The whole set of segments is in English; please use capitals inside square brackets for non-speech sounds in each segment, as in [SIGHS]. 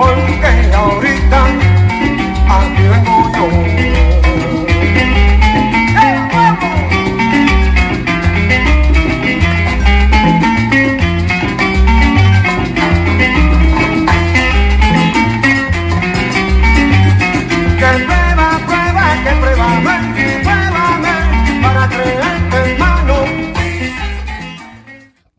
porque ahorita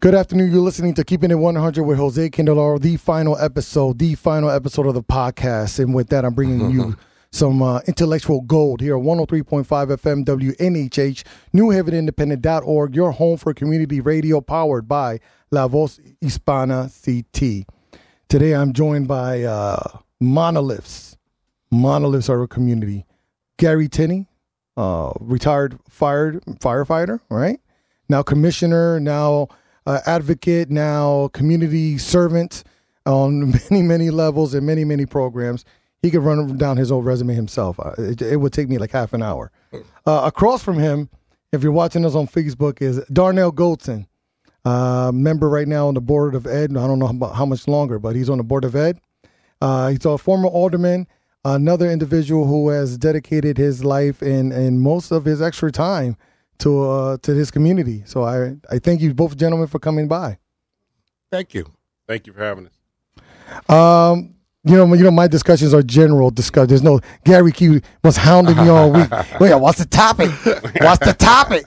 Good afternoon. You're listening to Keeping It 100 with Jose Candelaro, the final episode, the final episode of the podcast. And with that, I'm bringing you [LAUGHS] some uh, intellectual gold here at 103.5 FM WNHH, New Haven Independent.org, your home for community radio powered by La Voz Hispana CT. Today, I'm joined by uh, monoliths. Monoliths are a community. Gary Tinney, uh, retired fired firefighter, right? Now commissioner, now uh, advocate, now community servant on [LAUGHS] many, many levels and many, many programs. He could run down his old resume himself. Uh, It, it would take me like half an hour. Uh, across from him, if you're watching us on Facebook, is Darnell Goldson, uh, member right now on the board of Ed. I don't know how, much longer, but he's on the board of Ed. Uh, he's a former alderman, another individual who has dedicated his life and, and most of his extra time to uh, to his community. So I, I thank you both gentlemen for coming by. Thank you. Thank you for having us. Um, you know, you know, my discussions are general discuss. There's no Gary Q was hounding me all week. [LAUGHS] Wait, what's the topic? What's the topic?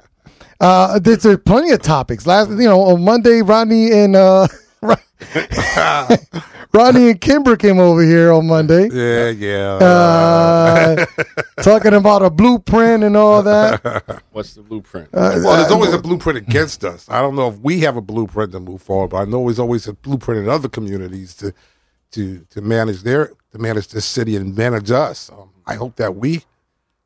Uh, there's, there's plenty of topics. Last, you know, on Monday, Rodney and uh, [LAUGHS] [LAUGHS] Rodney and Kimber came over here on Monday. Yeah, yeah. uh, [LAUGHS] talking about a blueprint and all that. What's the blueprint? Uh, well, there's always a blueprint against us. I don't know if we have a blueprint to move forward, but I know there's always a blueprint in other communities to to to manage their to manage this city and manage us. Um, I hope that we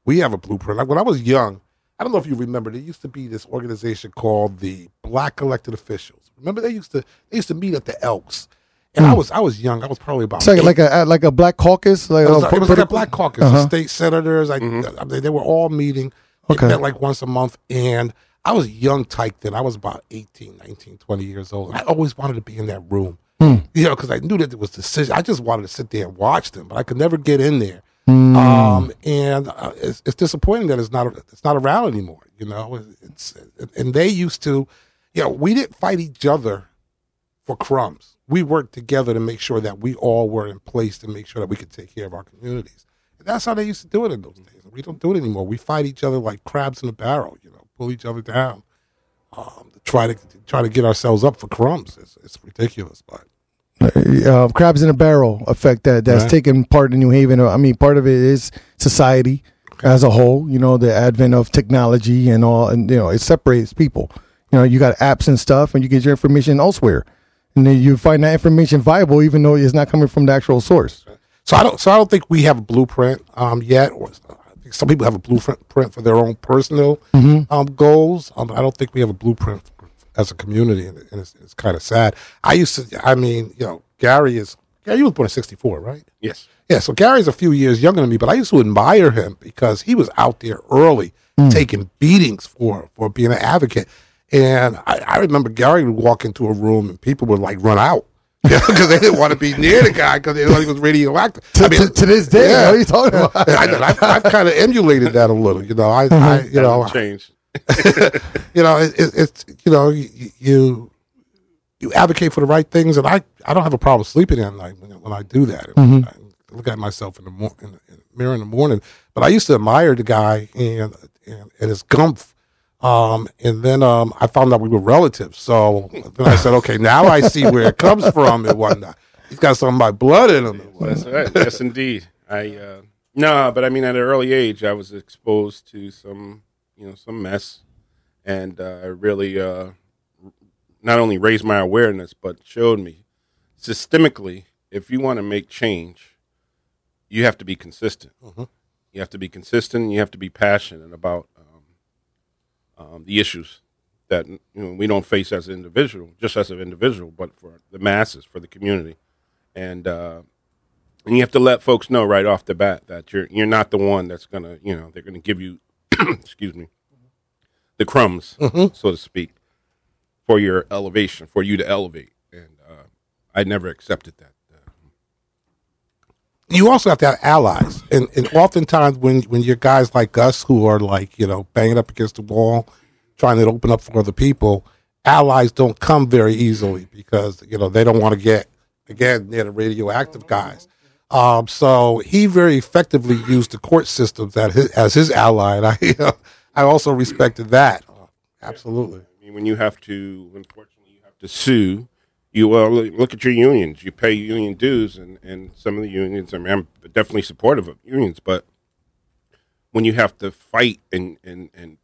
we have a blueprint. Like when I was young, I don't know if you remember, there used to be this organization called the Black Elected Officials. Remember they used to they used to meet at the Elks. And I was I was young. I was probably about It's like, a like a black caucus. Like, It was, uh, like, it was like a black caucus. Uh-huh. The state senators, I mean, they were all meeting. They Okay. met like once a month. And I was young tyke then. I was about 18, 19, 20 years old. I always wanted to be in that room. Hmm. You know, because I knew that it was decision. I just wanted to sit there and watch them, but I could never get in there. Hmm. Um, and uh, it's, it's disappointing that it's not it's not around anymore. You know, it's and they used to, you know, we didn't fight each other for crumbs. We worked together to make sure that we all were in place to make sure that we could take care of our communities. And that's how they used to do it in those days. We don't do it anymore. We fight each other like crabs in a barrel. You know, pull each other down, um, to try to, to try to get ourselves up for crumbs. It's, it's ridiculous, but uh, crabs in a barrel effect that that's Right. taken part in New Haven. I mean, part of it is society as a whole. You know, the advent of technology and all, and you know, it separates people. You know, you got apps and stuff, and you get your information elsewhere, and then you find that information viable, even though it's not coming from the actual source. So I don't. So I don't think we have a blueprint um, yet. Or, I think some people have a blueprint for their own personal um, goals. Um, I don't think we have a blueprint as a community, and, and it's, it's kind of sad. I used to. I mean, you know, Gary is. Gary was born in '64, right? Yes. Yeah. So Gary's a few years younger than me, but I used to admire him because he was out there early, taking beatings for for being an advocate. And I, I remember Gary would walk into a room and people would like run out. [LAUGHS] Because they didn't want to be near the guy because they thought he was radioactive. To, to, to this day, yeah. what are you talking about? I, I've, I've kind of emulated that a little, you know. I, I you know, Hasn't changed. [LAUGHS] you know, it, it, it's you know, you, you you advocate for the right things, and I I don't have a problem sleeping at night when, when I do that. Mm-hmm. I look at myself in the, mor- in, the, in the mirror in the morning, but I used to admire the guy and and, and his gumph. Um, and then um, I found out we were relatives. So then I said, okay, now I see where it comes from and whatnot. He's got some of my blood in him. That's right. yes, indeed. I uh, no, but I mean, at an early age, I was exposed to some, you know, some mess, and uh, it really uh, not only raised my awareness, but showed me systemically if you want to make change, you have to be consistent. You have to be consistent. You have to be passionate about um, the issues that you know we don't face as an individual, just as an individual, but for the masses, for the community, and uh, and you have to let folks know right off the bat that you're you're not the one that's gonna you know they're gonna give you [CLEARS THROAT] excuse me the crumbs so to speak for your elevation for you to elevate. And uh, I never accepted that you also have to have allies, and and oftentimes when when you're guys like us who are like you know banging up against the wall, trying to open up for other people, allies don't come very easily because you know they don't want to get again near the radioactive guys. Um, so he very effectively used the court systems as his, as his ally, and I [LAUGHS] I also respected that. Absolutely. I mean, when you have to, unfortunately, you have to sue. You well, look look at your unions. You pay union dues, and, and some of the unions. I mean, I'm definitely supportive of unions, but when you have to fight and and and,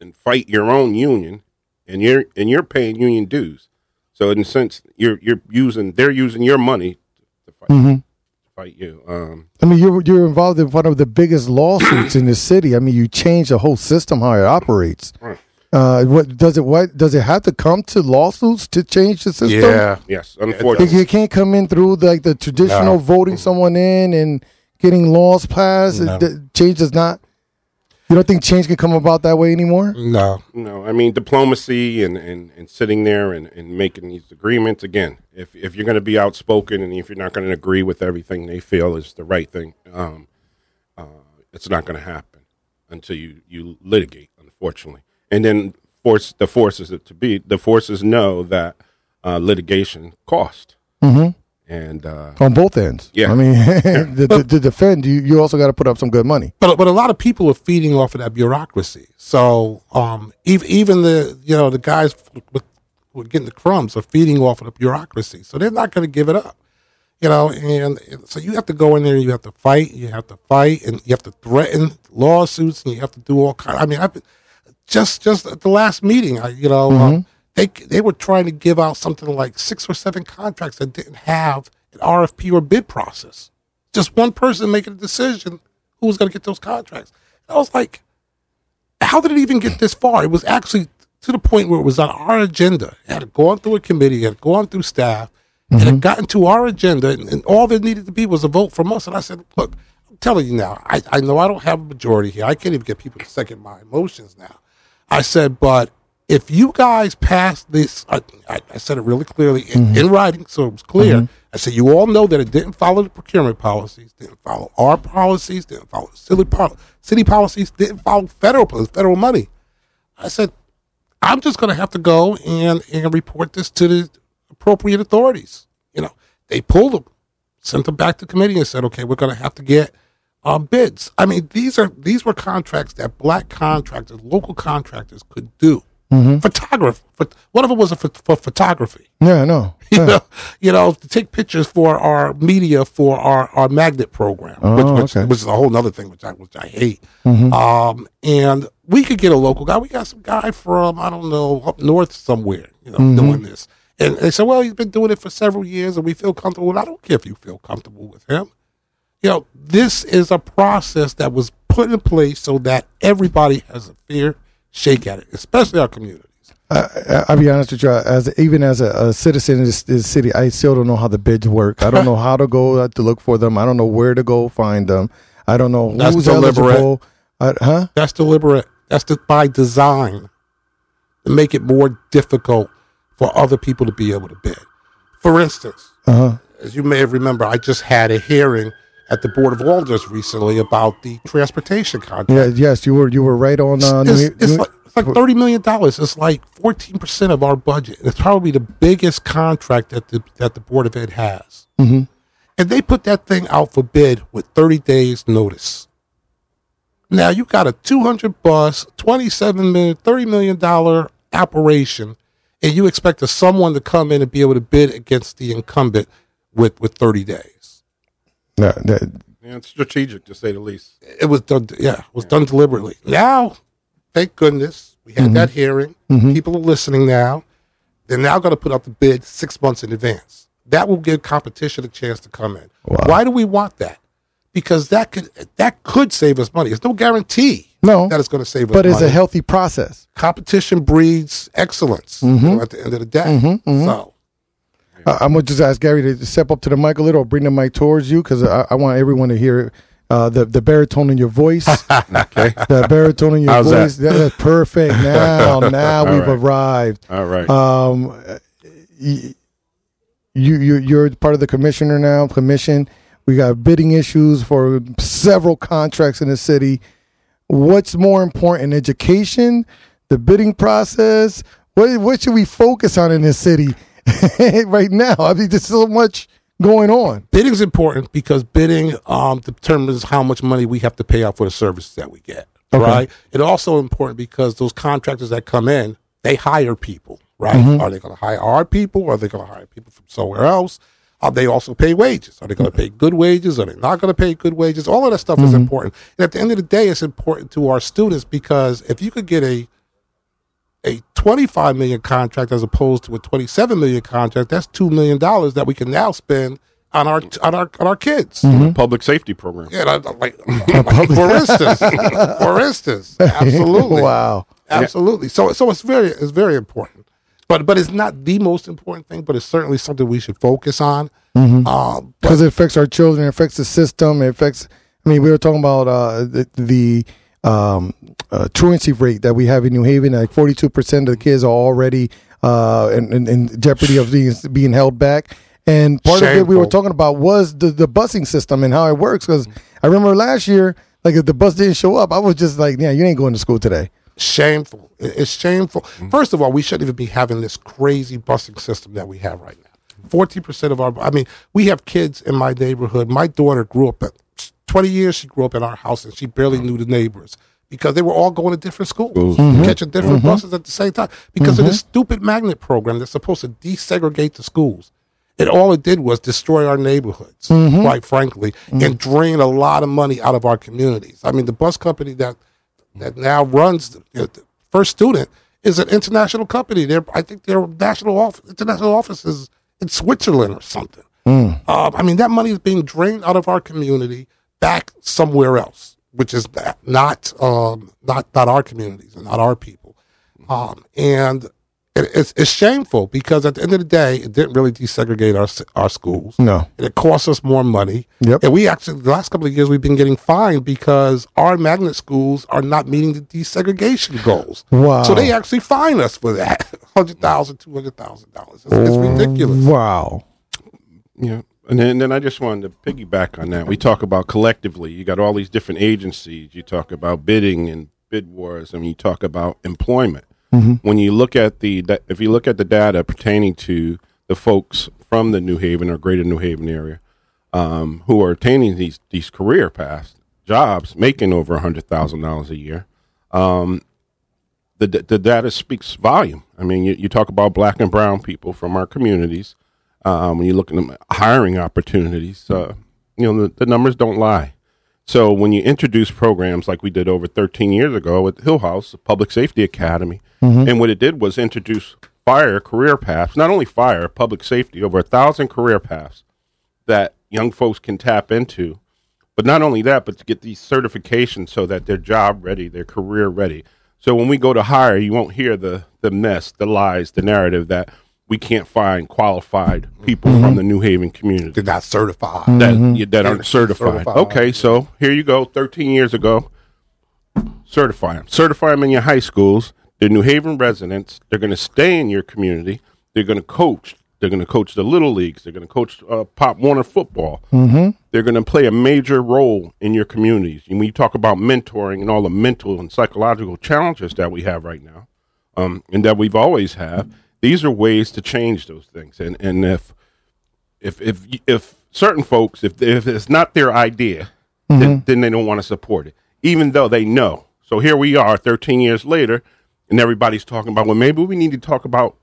and fight your own union, and you're and you're paying union dues, so in a sense, you're you're using they're using your money to fight, Mm-hmm. to fight you. Um, I mean, you're you're involved in one of the biggest lawsuits in the city. I mean, you change the whole system how it operates. Right. Uh, what does it? What does it have to come to lawsuits to change the system? Yeah. yes, unfortunately, you can't come in through like the traditional No. voting someone in and getting laws passed. No. The change does not. You don't think change can come about that way anymore? No. No, I mean diplomacy and, and, and sitting there and, and making these agreements. Again, if if you're going to be outspoken and if you're not going to agree with everything they feel is the right thing, um, uh, it's not going to happen until you, you litigate. Unfortunately, and then force the forces it to be the forces know that uh, litigation cost, Mm-hmm. and uh, On both ends. Yeah. I mean, [LAUGHS] to, to, to defend you, you also got to put up some good money. But but a lot of people are feeding off of that bureaucracy. So um, even even the you know the guys with, who are getting the crumbs are feeding off of the bureaucracy. So they're not going to give it up. You know, and, and so you have to go in there and you have to fight. You have to fight, and you have to threaten lawsuits, and you have to do all kind. I mean, I've been, just just at the last meeting, I you know. Um, they, they were trying to give out something like six or seven contracts that didn't have an RFP or bid process. Just one person making a decision who was going to get those contracts. I was like, how did it even get this far? It was actually to the point where it was on our agenda. It had gone through a committee, it had gone through staff, and it gotten to our agenda, and, and all there needed to be was a vote from us. And I said, look, I'm telling you now, I, I know I don't have a majority here. I can't even get people to second my emotions now. I said, but if you guys pass this, I, I, said it really clearly in, mm-hmm. in writing, so it was clear. Mm-hmm. I said, you all know that it didn't follow the procurement policies, didn't follow our policies, didn't follow city, pol- city policies, didn't follow federal federal money. I said, I'm just going to have to go and, and report this to the appropriate authorities. You know, they pulled them, sent them back to committee, and said, okay, we're going to have to get um, bids. I mean, these are these were contracts that black contractors, local contractors, could do. Photography. But one of them was a, for, for photography. Yeah, no. [LAUGHS] You know, you know, to take pictures for our media for our, our magnet program, Oh, which, which, okay. which is a whole other thing, which I which I hate. Um, and we could get a local guy. We got some guy from I don't know up north somewhere, you know, doing this. And they said, well, he's been doing it for several years, and we feel comfortable. And I don't care if you feel comfortable with him. You know, this is a process that was put in place so that everybody has a fair shake at it, especially our communities. I, I'll be honest with you. As even as a, a citizen in this, this city, I still don't know how the bids work. I don't know how to go to look for them. I don't know where to go find them. I don't know That's who's deliberate. eligible. I, huh? That's deliberate. That's the, by design to make it more difficult for other people to be able to bid. For instance, Uh huh. as you may remember, I just had a hearing at the Board of Alders recently about the transportation contract. Yeah. Yes, you were you were right on. Uh, it's, it's like, it's like thirty million dollars. It's like fourteen percent of our budget. It's probably the biggest contract that the that the Board of Ed has. Mhm. And they put that thing out for bid with thirty days notice. Now you got a two hundred bus, twenty-seven million, thirty million dollar operation, and you expect someone to come in and be able to bid against the incumbent with with thirty days. Yeah, that- yeah, it's strategic to say the least. It was done. Yeah, it was done deliberately. Now, thank goodness we had mm-hmm. that hearing. Mm-hmm. People are listening now. They're now going to put out the bid six months in advance. That will give competition a chance to come in. Wow. Why do we want that? Because that could that could save us money. There's no guarantee No. that it's going to save us but money. it's a healthy process. competition breeds excellence you know, mm-hmm. at the end of the day. So I, I'm gonna just ask Gary to step up to the mic a little, or bring the mic towards you, because I, I want everyone to hear uh, the the baritone in your voice. [LAUGHS] Okay. the baritone in your How's voice. That- that's perfect. [LAUGHS] Now, now we've right. arrived. All right. Um, y- you you you're part of the commissioner now. Commission. We got bidding issues for several contracts in the city. What's more important, education, the bidding process? What what should we focus on in this city [LAUGHS] right now? I mean, there's so much going on. bidding is important because bidding um, determines how much money we have to pay out for the services that we get. Okay. Right. It's also important because those contractors that come in, they hire people. Right. Mm-hmm. Are they going to hire our people? Or are they going to hire people from somewhere else? Are they also pay wages? Are they going to pay good wages? Are they not going to pay good wages? All of that stuff Mm-hmm. is important. And at the end of the day, it's important to our students because if you could get a a 25 million contract as opposed to a 27 million contract, that's two million dollars that we can now spend on our on our on our kids. Mm-hmm. Public safety program. Yeah, like, like, like, for instance, for instance, [LAUGHS] absolutely, Wow. absolutely. So so it's very it's very important, but but it's not the most important thing, but it's certainly something we should focus on. Mm-hmm. Um, because it affects our children, it affects the system, it affects. I mean, we were talking about uh, the, the um, uh, truancy rate that we have in New Haven. Like forty-two percent of the kids are already uh, in, in, in jeopardy of being being held back. And part of it we were talking about was the, the busing system and how it works. Because I remember last year, like if the bus didn't show up, I was just like, "Yeah, you ain't going to school today." shameful. It's shameful. First of all, we shouldn't even be having this crazy busing system that we have right now. Fourteen percent of our, I mean, we have kids in my neighborhood. My daughter grew up at twenty years. She grew up in our house, and she barely mm-hmm. knew the neighbors because they were all going to different schools, mm-hmm. Mm-hmm. catching different buses at the same time because of this stupid magnet program that's supposed to desegregate the schools. And all it did was destroy our neighborhoods, quite frankly, and drain a lot of money out of our communities. I mean, the bus company that that now runs the, the first student is an international company. They're, I think their national office, international office is in Switzerland or something. Mm. Um, I mean, that money is being drained out of our community back somewhere else, which is not um, not not our communities and not our people. Um, and it, it's, it's shameful because at the end of the day, it didn't really desegregate our our schools. No. And it costs us more money. Yep. And we actually, the last couple of years, we've been getting fined because our magnet schools are not meeting the desegregation goals. Wow. So they actually fine us for that [LAUGHS] $100,000, $200,000. It's, it's ridiculous. Wow. Yeah. And then, then I just wanted to piggyback on that. We talk about collectively. You got all these different agencies. You talk about bidding and bid wars, and you talk about employment. When you look at the, if you look at the data pertaining to the folks from the New Haven or Greater New Haven area, um, who are attaining these these career paths, jobs, making over hundred thousand dollars a year, um, the the data speaks volume. I mean, you, you talk about black and brown people from our communities. Um, when you look at them hiring opportunities, uh, you know the, the numbers don't lie. So when you introduce programs like we did over 13 years ago at Hill House, the Public Safety Academy, and what it did was introduce fire career paths, not only fire, public safety, over a thousand career paths that young folks can tap into. But not only that, but to get these certifications so that they're job ready, they're career ready. So when we go to hire, you won't hear the the mess, the lies, the narrative that we can't find qualified people from the New Haven community They're not certified. that that aren't certified. certified. Okay, so here you go. Thirteen years ago, certify them. Certify them in your high schools. They're New Haven residents. They're going to stay in your community. They're going to coach. They're going to coach the little leagues. They're going to coach uh, Pop Warner football. Mm-hmm. They're going to play a major role in your communities. And when you talk about mentoring and all the mental and psychological challenges that we have right now, um, and that we've always have, these are ways to change those things. And and if if if if certain folks, if if it's not their idea, then, mm-hmm. then they don't want to support it, even though they know. So here we are, 13 years later, and everybody's talking about. Well, maybe we need to talk about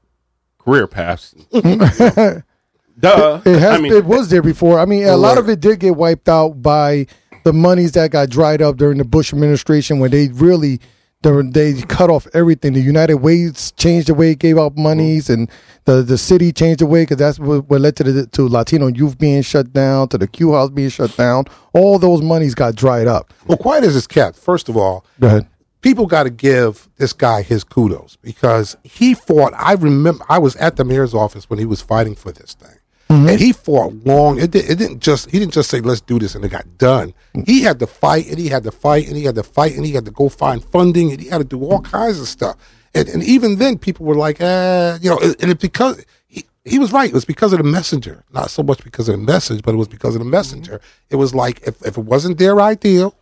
career paths. [LAUGHS] Duh. It has. I mean, it was there before. I mean, a lot of it did get wiped out by the monies that got dried up during the Bush administration, when they really they, they cut off everything. The United Ways changed the way it gave out monies, and the the city changed the way because that's what, what led to the to Latino youth being shut down, to the Q House being shut down. All those monies got dried up. Well, quiet as it's kept, first of all, Go people got to give this guy his kudos because he fought. I remember I was at the mayor's office when he was fighting for this thing, Mm-hmm. and he fought long. It, did, it didn't just he didn't just say let's do this and it got done. Mm-hmm. He had to fight and he had to fight and he had to fight and he had to go find funding and he had to do all kinds of stuff. And, and even then, people were like, uh, you know, and it because he he was right. It was because of the messenger, not so much because of the message, but it was because of the messenger. Mm-hmm. It was like if, if it wasn't their ideal,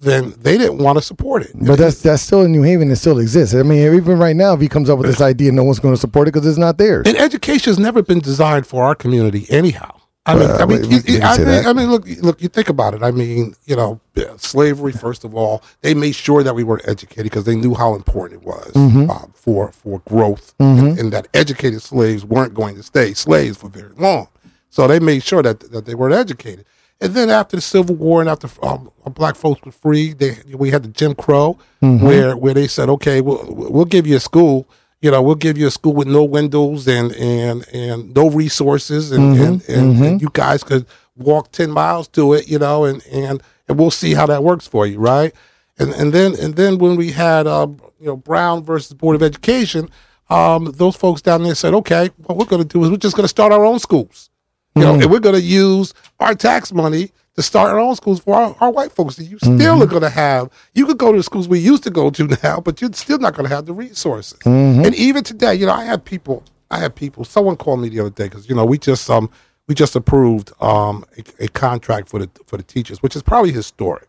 then they didn't want to support it. But that's that's still in New Haven. It still exists. I mean, even right now, if he comes up with this idea, no one's going to support it because it's not theirs. and education has never been designed for our community anyhow. I mean, Well, I mean, we- we you- I, mean. I mean, look, look, you think about it. I mean, you know, slavery. First of all, they made sure that we were educated because they knew how important it was Mm-hmm. uh, for for growth, and, and that educated slaves weren't going to stay slaves for very long. So they made sure that that they were educated. And then after the Civil War and after um, black folks were free, they we had the Jim Crow, Mm-hmm. where where they said, okay, we'll we'll give you a school, you know, we'll give you a school with no windows and and and no resources, and Mm-hmm. and, and, and you guys could walk ten miles to it, you know, and and and we'll see how that works for you, right? And and then and then when we had uh, you know Brown versus Board of Education, um, those folks down there said, okay, what we're going to do is we're just going to start our own schools. You know, and we're going to use our tax money to start our own schools for our, our white folks. You still are going to have, you could go to the schools we used to go to now, but you're still not going to have the resources. And even today, you know, I have people, I have people, someone called me the other day because, you know, we just, um, we just approved um, a, a contract for the for the teachers, which is probably historic.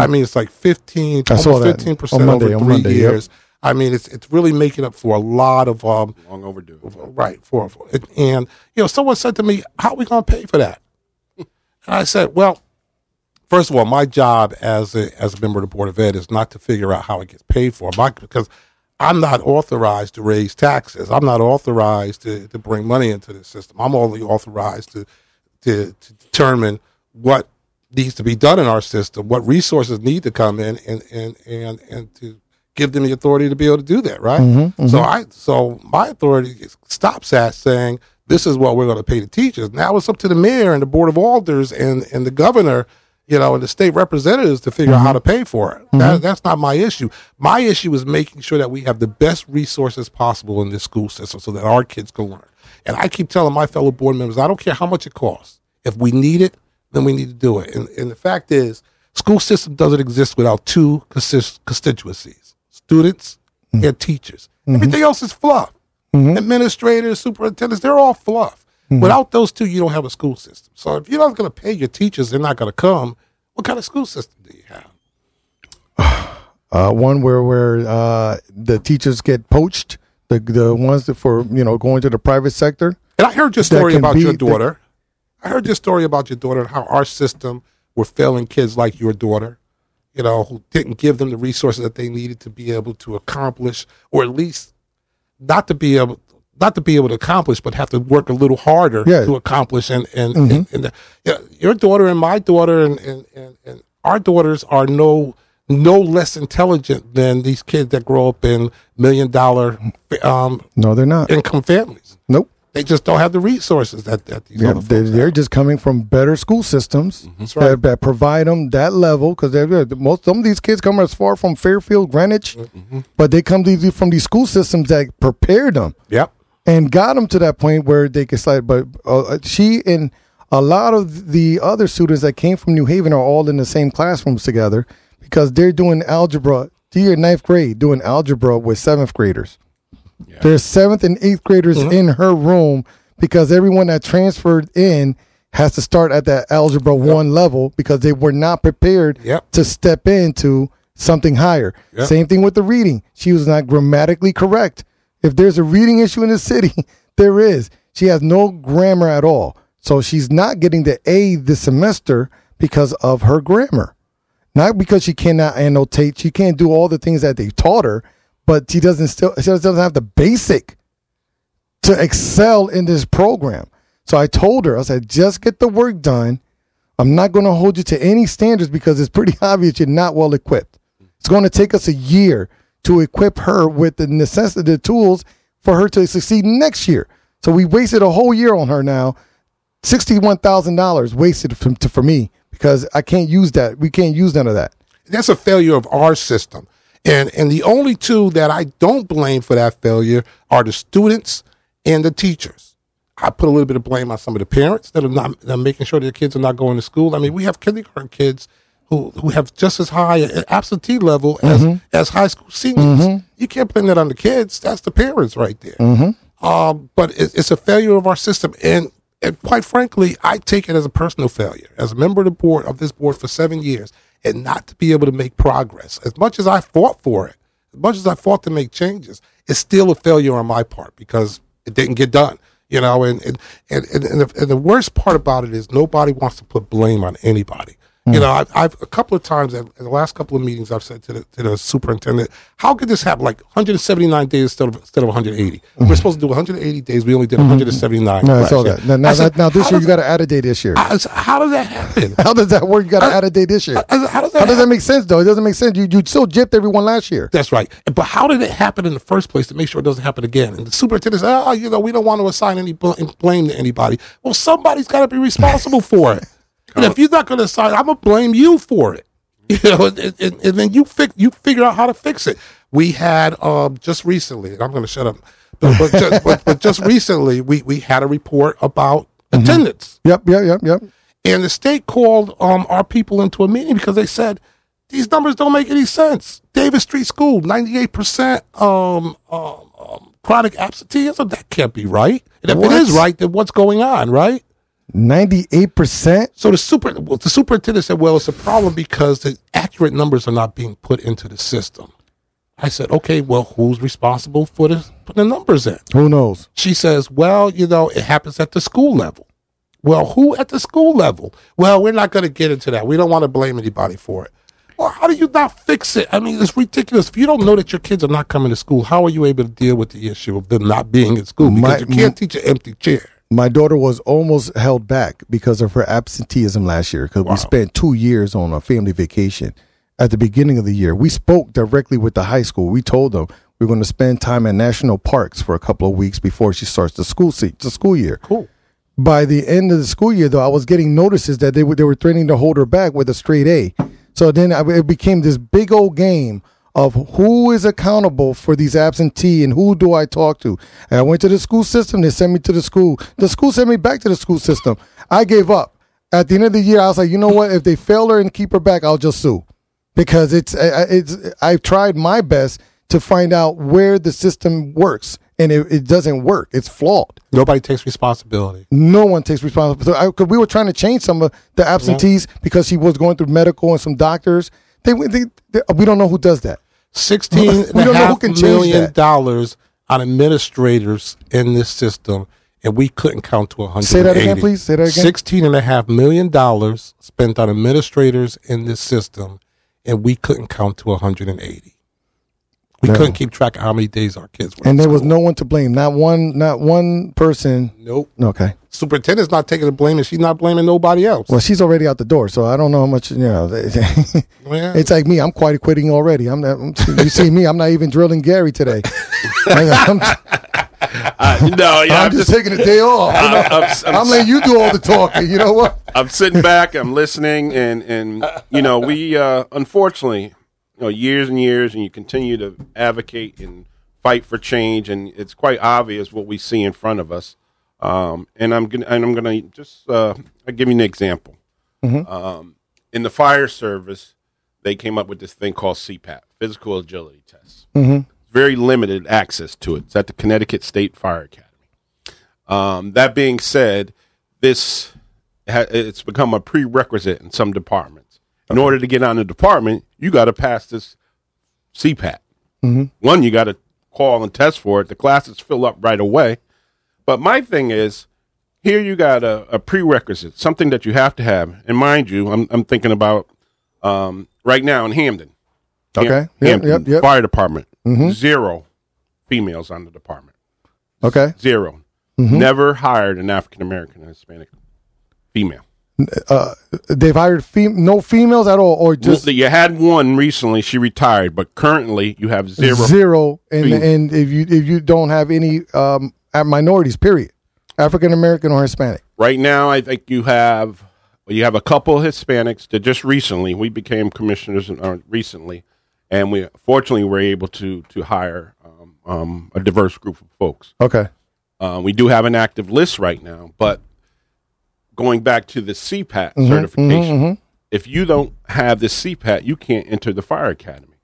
I mean, it's like fifteen, I almost fifteen percent over three Monday, yep. I mean, it's it's really making up for a lot of um, Long overdue. right for, for and you know someone said to me how are we going to pay for that? [LAUGHS] And i said well first of all my job as a as a member of the board of ed is not to figure out how it gets paid for. My, because i'm not authorized to raise taxes. I'm not authorized to, to bring money into the system. I'm only authorized to, to to determine what needs to be done in our system what resources need to come in and and and, and to give them the authority to be able to do that, right? Mm-hmm, mm-hmm. So I so my authority stops at saying this is what we're going to pay the teachers. Now it's up to the mayor and the board of alders and and the governor, you know, and the state representatives to figure out how mm-hmm. to pay for it. That, that's not my issue. My issue is making sure that we have the best resources possible in this school system so that our kids can learn. And I keep telling my fellow board members, I don't care how much it costs. If we need it, then we need to do it. And, and the fact is, school system doesn't exist without two consist- constituencies: students and teachers. Everything else is fluff. Administrators, superintendents, they're all fluff. Without those two, you don't have a school system. So if you're not going to pay your teachers, they're not going to come. What kind of school system do you have? [SIGHS] Uh, one where where uh, the teachers get poached, the the ones that for you know going to the private sector. And I heard your story about your that- daughter. I heard your story about your daughter and how our system were failing kids like your daughter, you know, who didn't give them the resources that they needed to be able to accomplish, or at least not to be able not to be able to accomplish, but have to work a little harder Yeah. to accomplish. And and, and, and the, yeah, your daughter and my daughter and, and, and, and our daughters are no no less intelligent than these kids that grow up in million dollar um, No, they're not. income families. Nope. They just don't have the resources that, that these Yeah, they, they're have. just coming from better school systems That's right. that, that provide them that level because they're most some of these kids come as far from Fairfield, Greenwich, Mm-hmm. but they come these, from these school systems that prepared them Yep. and got them to that point where they could slide. But uh, she and a lot of the other students that came from New Haven are all in the same classrooms together because they're doing algebra. They're ninth grade doing algebra with seventh graders. There's seventh and eighth graders Mm-hmm. in her room because everyone that transferred in has to start at that algebra one level because they were not prepared Yep. to step into something higher. Yep. Same thing with the reading. She was not grammatically correct. If there's a reading issue in the city, [LAUGHS] there is. She has no grammar at all. So she's not getting the A this semester because of her grammar. Not because she cannot annotate, she can't do all the things that they taught her, but she doesn't still she doesn't have the basic to excel in this program. So I told her, I said, just get the work done. I'm not going to hold you to any standards because it's pretty [LAUGHS] obvious you're not well equipped. It's going to take us a year to equip her with the necessity, the tools for her to succeed next year. So we wasted a whole year on her now. Sixty-one thousand dollars wasted from, to, for me because I can't use that. We can't use none of that. That's a failure of our system. And and the only two that I don't blame for that failure are the students and the teachers. I put a little bit of blame on some of the parents that are not that are making sure their kids are not going to school. I mean, we have kindergarten kids who who have just as high an absentee level as mm-hmm. as high school seniors. Mm-hmm. You can't blame that on the kids. That's the parents right there. Mm-hmm. Um, but it, it's a failure of our system, and and quite frankly, I take it as a personal failure. As a member of the board of this board for seven years, and not to be able to make progress, as much as I fought for it, as much as I fought to make changes, it's still a failure on my part because it didn't get done. You know, and and and, and, the, and the worst part about it is nobody wants to put blame on anybody. You hmm. know, I've, I've a couple of times in the last couple of meetings, I've said to the, to the superintendent, "How could this happen? Like 179 days instead of instead of 180? We're mm-hmm. supposed to do 180 days. We only did mm-hmm. 179. No, I saw that. Now, now, said, now this year does- you got to add a day this year. I said, how does that happen? [LAUGHS] How does that work? You got to add a day this year. I how does that? How does that make sense, though? It doesn't make sense. You you still gypped everyone last year. That's right. But how did it happen in the first place to make sure it doesn't happen again? And the superintendent said, oh, you know, we don't want to assign any bl- blame to anybody. Well, somebody's got to be responsible for it. And if you're not going to assign, I'm going to blame you for it. [LAUGHS] You know, and, and, and then you fix, you figure out how to fix it. We had um, just recently, and I'm going to shut up, but, but, just, [LAUGHS] but, but just recently, we, we had a report about attendance. Yep, yep, yep, yep. And the state called um, our people into a meeting because they said these numbers don't make any sense. Davis Street School, ninety-eight percent um, um, um, chronic absenteeism. That can't be right. And if What? it is right, then what's going on? Right. Ninety-eight percent. So the super well, the superintendent said, "Well, it's a problem because the accurate numbers are not being put into the system." I said, "Okay, well, who's responsible for the putting the numbers in?" Who knows? She says, well, you know, it happens at the school level. Well, who at the school level? Well, we're not going to get into that. We don't want to blame anybody for it. Well, how do you not fix it? I mean, it's ridiculous. If you don't know that your kids are not coming to school, how are you able to deal with the issue of them not being in school? Because My- you can't teach an empty chair. My daughter was almost held back because of her absenteeism last year because we spent two years on a family vacation at the beginning of the year. We spoke directly with the high school. We told them we are going to spend time at national parks for a couple of weeks before she starts the school se- the school year. Cool. By the end of the school year, though, I was getting notices that they were they were threatening to hold her back with a straight A. So then I, it became this big old game of who is accountable for these absentee and who do I talk to. And I went to the school system. They sent me to the school. The school sent me back to the school system. I gave up. At the end of the year, I was like, you know what? If they fail her and keep her back, I'll just sue because it's it's I've tried my best to find out where the system works and it, it doesn't work. It's flawed Nobody takes responsibility. no one takes responsibility. So I, cause we were trying to change some of the absentees because he was going through medical and some doctors. They, they, they we don't know who does that. Sixteen [LAUGHS] We don't a know who can change million dollars on administrators in this system, and we couldn't count to 180. Say that again, please. Say that again. Sixteen and a half million dollars spent on administrators in this system, and we couldn't count to 180. We No. couldn't keep track of how many days our kids were. And there was no one to blame. Not one. Not one person. nope. Okay. Superintendent's not taking the blame, and she's not blaming nobody else. Well, she's already out the door, so I don't know how much. You know, [LAUGHS] Yeah. it's like me. I'm quite quitting already. I'm. Not, you see me. I'm not even drilling Gary today. [LAUGHS] I'm, [LAUGHS] Uh, no, yeah, I'm I'm, just just, taking a day off. I'm, I'm, I'm, letting you do all the talking. You know what? I'm sitting back, I'm listening, and and you know, we uh, unfortunately, know, years and years, and you continue to advocate and fight for change, and it's quite obvious what we see in front of us. Um, and I'm gonna and I'm gonna just uh, I'll give you an example. Um, in the fire service, they came up with this thing called CPAT, physical agility tests. Very limited access to it. It's at the Connecticut State Fire Academy. Um, that being said, this ha- it's become a prerequisite in some departments. In order to get on the department, you got to pass this CPAT. One, you got to call and test for it. The classes fill up right away. But my thing is, here you got a, a prerequisite, something that you have to have. And mind you, I'm, I'm thinking about um, right now in Hamden. Ham- Okay. Yep, Hamden yep, yep. Fire Department. Zero females on the department. Okay. 0 Mm-hmm. Never hired an African American or Hispanic female. They've hired fem- no females at all, or just you had one recently; she retired, but currently you have zero. zero. And and if you if you don't have any um uh, minorities, period, African American or Hispanic. Right now, I think you have you have a couple Hispanics that just recently we became commissioners uh, recently, and we fortunately were able to to hire um, um, a diverse group of folks. Okay. Uh, we do have an active list right now, but going back to the CPAT Mm-hmm, certification, if you don't have the CPAT, you can't enter the fire academy.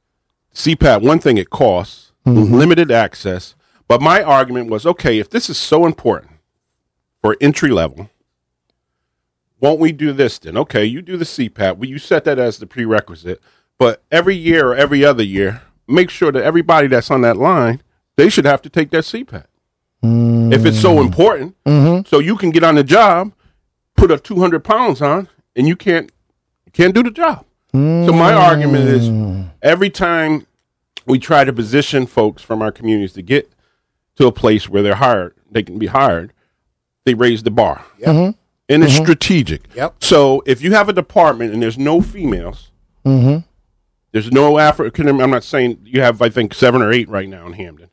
CPAT, one thing it costs, Mm-hmm. limited access, But my argument was, okay, if this is so important for entry level, won't we do this then? Okay, you do the CPAT. Well, you set that as the prerequisite. But every year or every other year, make sure that everybody that's on that line, they should have to take that CPAT. If it's so important, so you can get on the job, put a 200 pounds on, and you can't you can't do the job. So my hmm. argument is every time we try to position folks from our communities to get to a place where they're hired, they can be hired, they raise the bar. Mm-hmm. And it's mm-hmm. strategic. Yep. So if you have a department and there's no females, mm-hmm. there's no African. I'm not saying you have. I think seven or eight right now in Hamden.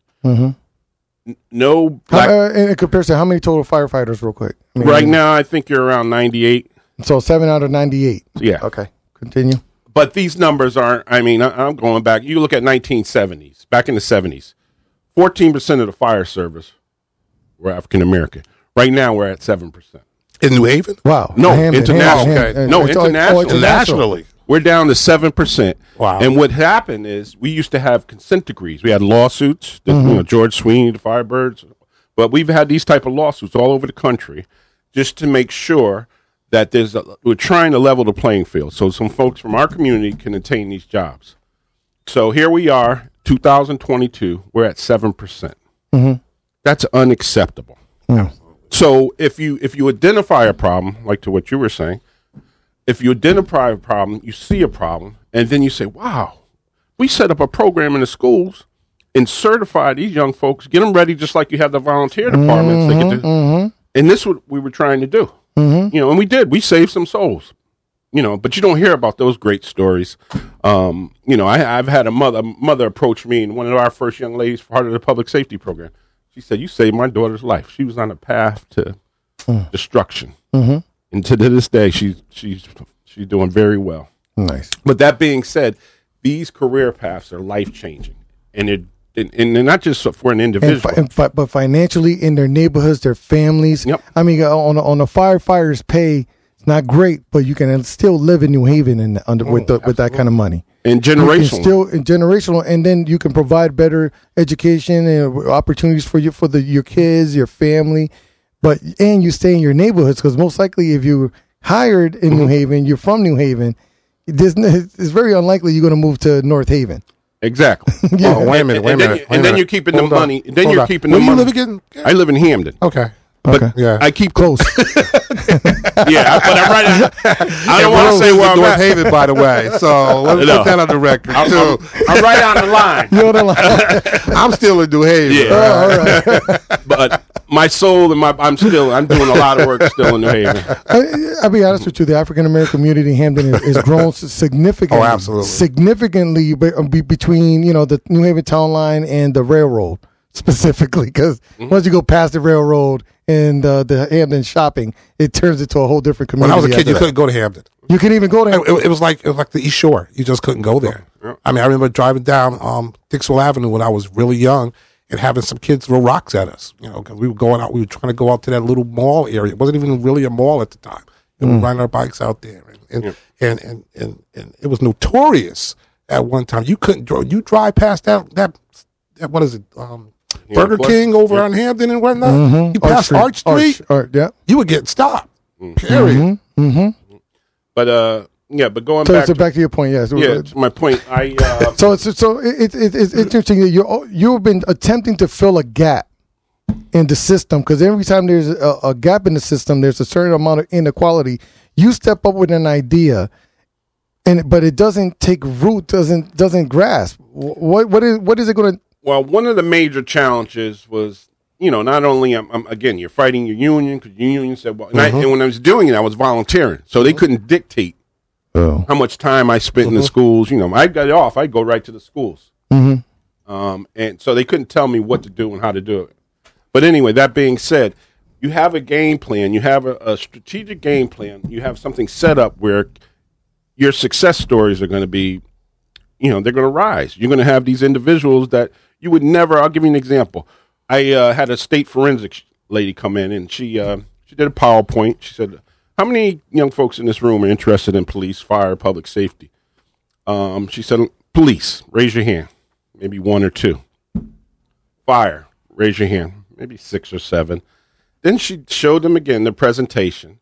N- No black. Uh, in in comparison, how many total firefighters, real quick? I mean, right now, I think you're around 98. So seven out of 98. Yeah. Okay, continue. But these numbers aren't. I mean, I, I'm going back. You look at 1970s. Back in the 70s, 14 percent of the fire service were African American. Right now, we're at seven percent. In New Haven? Wow. No, Hamden, international. Hamden, Okay. Hamden. No, It's- oh, international. oh, international. Nationally. We're down to seven percent. Wow. And what happened is we used to have consent decrees. We had lawsuits. that, Mm-hmm. You know, George Sweeney, the Firebirds. But we've had these type of lawsuits all over the country, just to make sure that there's. A, we're trying to level the playing field, so some folks from our community can attain these jobs. So here we are, 2022. We're at seven percent. That's unacceptable. Yeah. So if you if you identify a problem, like to what you were saying, if you identify a problem, you see a problem, and then you say, "Wow, we set up a program in the schools and certify these young folks, get them ready, just like you have the volunteer departments." Get mm-hmm, to, mm-hmm. And this is what we were trying to do, mm-hmm. you know, and we did. We saved some souls, you know, but you don't hear about those great stories. Um, you know, I, I've had a mother mother approach me, and one of our first young ladies, part of the public safety program. She said, "You saved my daughter's life. She was on a path to mm. destruction." And to this day she's she's she's doing very well Nice. but that being said these career paths are life changing and it and, and they're not just for an And, individual fi- and fi- but financially in their neighborhoods, their families. Yep. I mean, uh, on a, on a firefighter's pay, it's not great, but you can still live in New Haven and under with the, with that kind of money. and generational still in generational, and then you can provide better education and opportunities for you for the your kids, your family, but and you stay in your neighborhoods because most likely if you're hired in Mm-hmm. New Haven, you're from New Haven. There's, it's very unlikely you're going to move to North Haven. exactly [LAUGHS] Oh, wait a minute, wait a and then, you, and then, you're keeping the on, money then hold you're on. keeping Where the you money live again? i live in hamden Okay. But Okay. Yeah. i keep Close. [LAUGHS] yeah but i'm right i don't want to Rose say is where i'm North at Haven, by the way. So let me No. put that on the record I'm, too. I'm- I'm right on the line You're on the line. [LAUGHS] I'm still in New Haven. Yeah. Oh, all right. [LAUGHS] but my soul and my i'm still i'm doing a lot of work still in new haven I, I'll be honest with you. The African American community in Hamden has, has grown significantly. Oh, absolutely. Significantly be, be, between you know the New Haven town line and the railroad specifically, because Mm-hmm. once you go past the railroad and uh, the Hamden shopping, it turns into a whole different community. When. I was a kid, you that. couldn't go to Hamden. You can even go It, there. it- it was like it was like the East Shore. You just couldn't go there. Yeah. I mean, I remember driving down um, Dixwell Avenue when I was really young and having some kids throw rocks at us. You know, because we were going out. We were trying to go out to that little mall area. It wasn't even really a mall at the time. And we were riding our bikes out there, and and, and, and and and it was notorious at one time. You couldn't drive. You drive past that that, that what is it? Um, Yeah, Burger plus- King over yeah. on Hamden and whatnot. Mhm. You pass Arch Street, Arch, Arch, yeah. you would get stopped. Period. Mm-hmm. but uh yeah but going So, back so to, back to your point, yes. yeah to my point i [LAUGHS] uh So it's so it, it, it, it's interesting that you you've been attempting to fill a gap in the system because every time there's a, a gap in the system, there's a certain amount of inequality. You step up with an idea, and but it doesn't take root, doesn't doesn't grasp. What what is what is it going to? Well, one of the major challenges was, you know, not only um, um, again you're fighting your union because your union said, well, and, I, and when I was doing it, I was volunteering, so they couldn't dictate Oh. how much time I spent in the schools. You know, I got it off, I'd go right to the schools, Mm-hmm. um, and so they couldn't tell me what to do and how to do it. But anyway, that being said, you have a game plan, you have a, a strategic game plan, you have something set up where your success stories are going to be you know they're going to rise. You're going to have these individuals that you would never. I'll give you an example. I uh, had a state forensics lady come in, and she uh, she did a PowerPoint. She said, "How many young folks in this room are interested in police, fire, public safety?" Um, she said, "Police, raise your hand. Maybe one or two. Fire, raise your hand, maybe six or seven. Then she showed them again the presentation,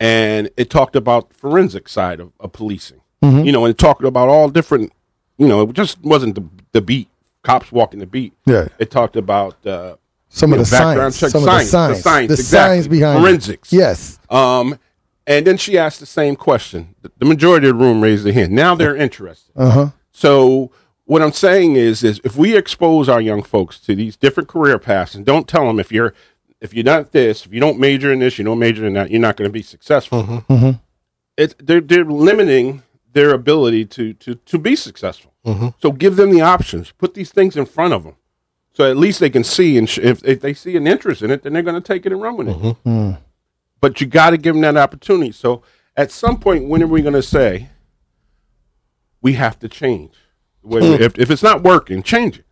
and it talked about forensic side of, of policing. You know, and it talked about all different. You know, it just wasn't the the beat cops walking the beat. Yeah. it talked about uh, Some of the know, background science, check, some science, of the science, the science, the exactly. science behind it. forensics. Yes. Um, and then she asked the same question. The- The majority of the room raised their hand. Now they're interested. Uh huh. So what I'm saying is, is if we expose our young folks to these different career paths and don't tell them if you're if you're not this, if you don't major in this, you don't major in that, you're not going to be successful. Mm-hmm. It, they're they're limiting their ability to to to be successful. Mm-hmm. So give them the options. Put these things in front of them. So at least they can see, and sh- if, if they see an interest in it, then they're going to take it and run with it. Mm-hmm. Hmm. But you got to give them that opportunity. So at some point, when are we going to say we have to change? The way hmm. if, if it's not working, change it.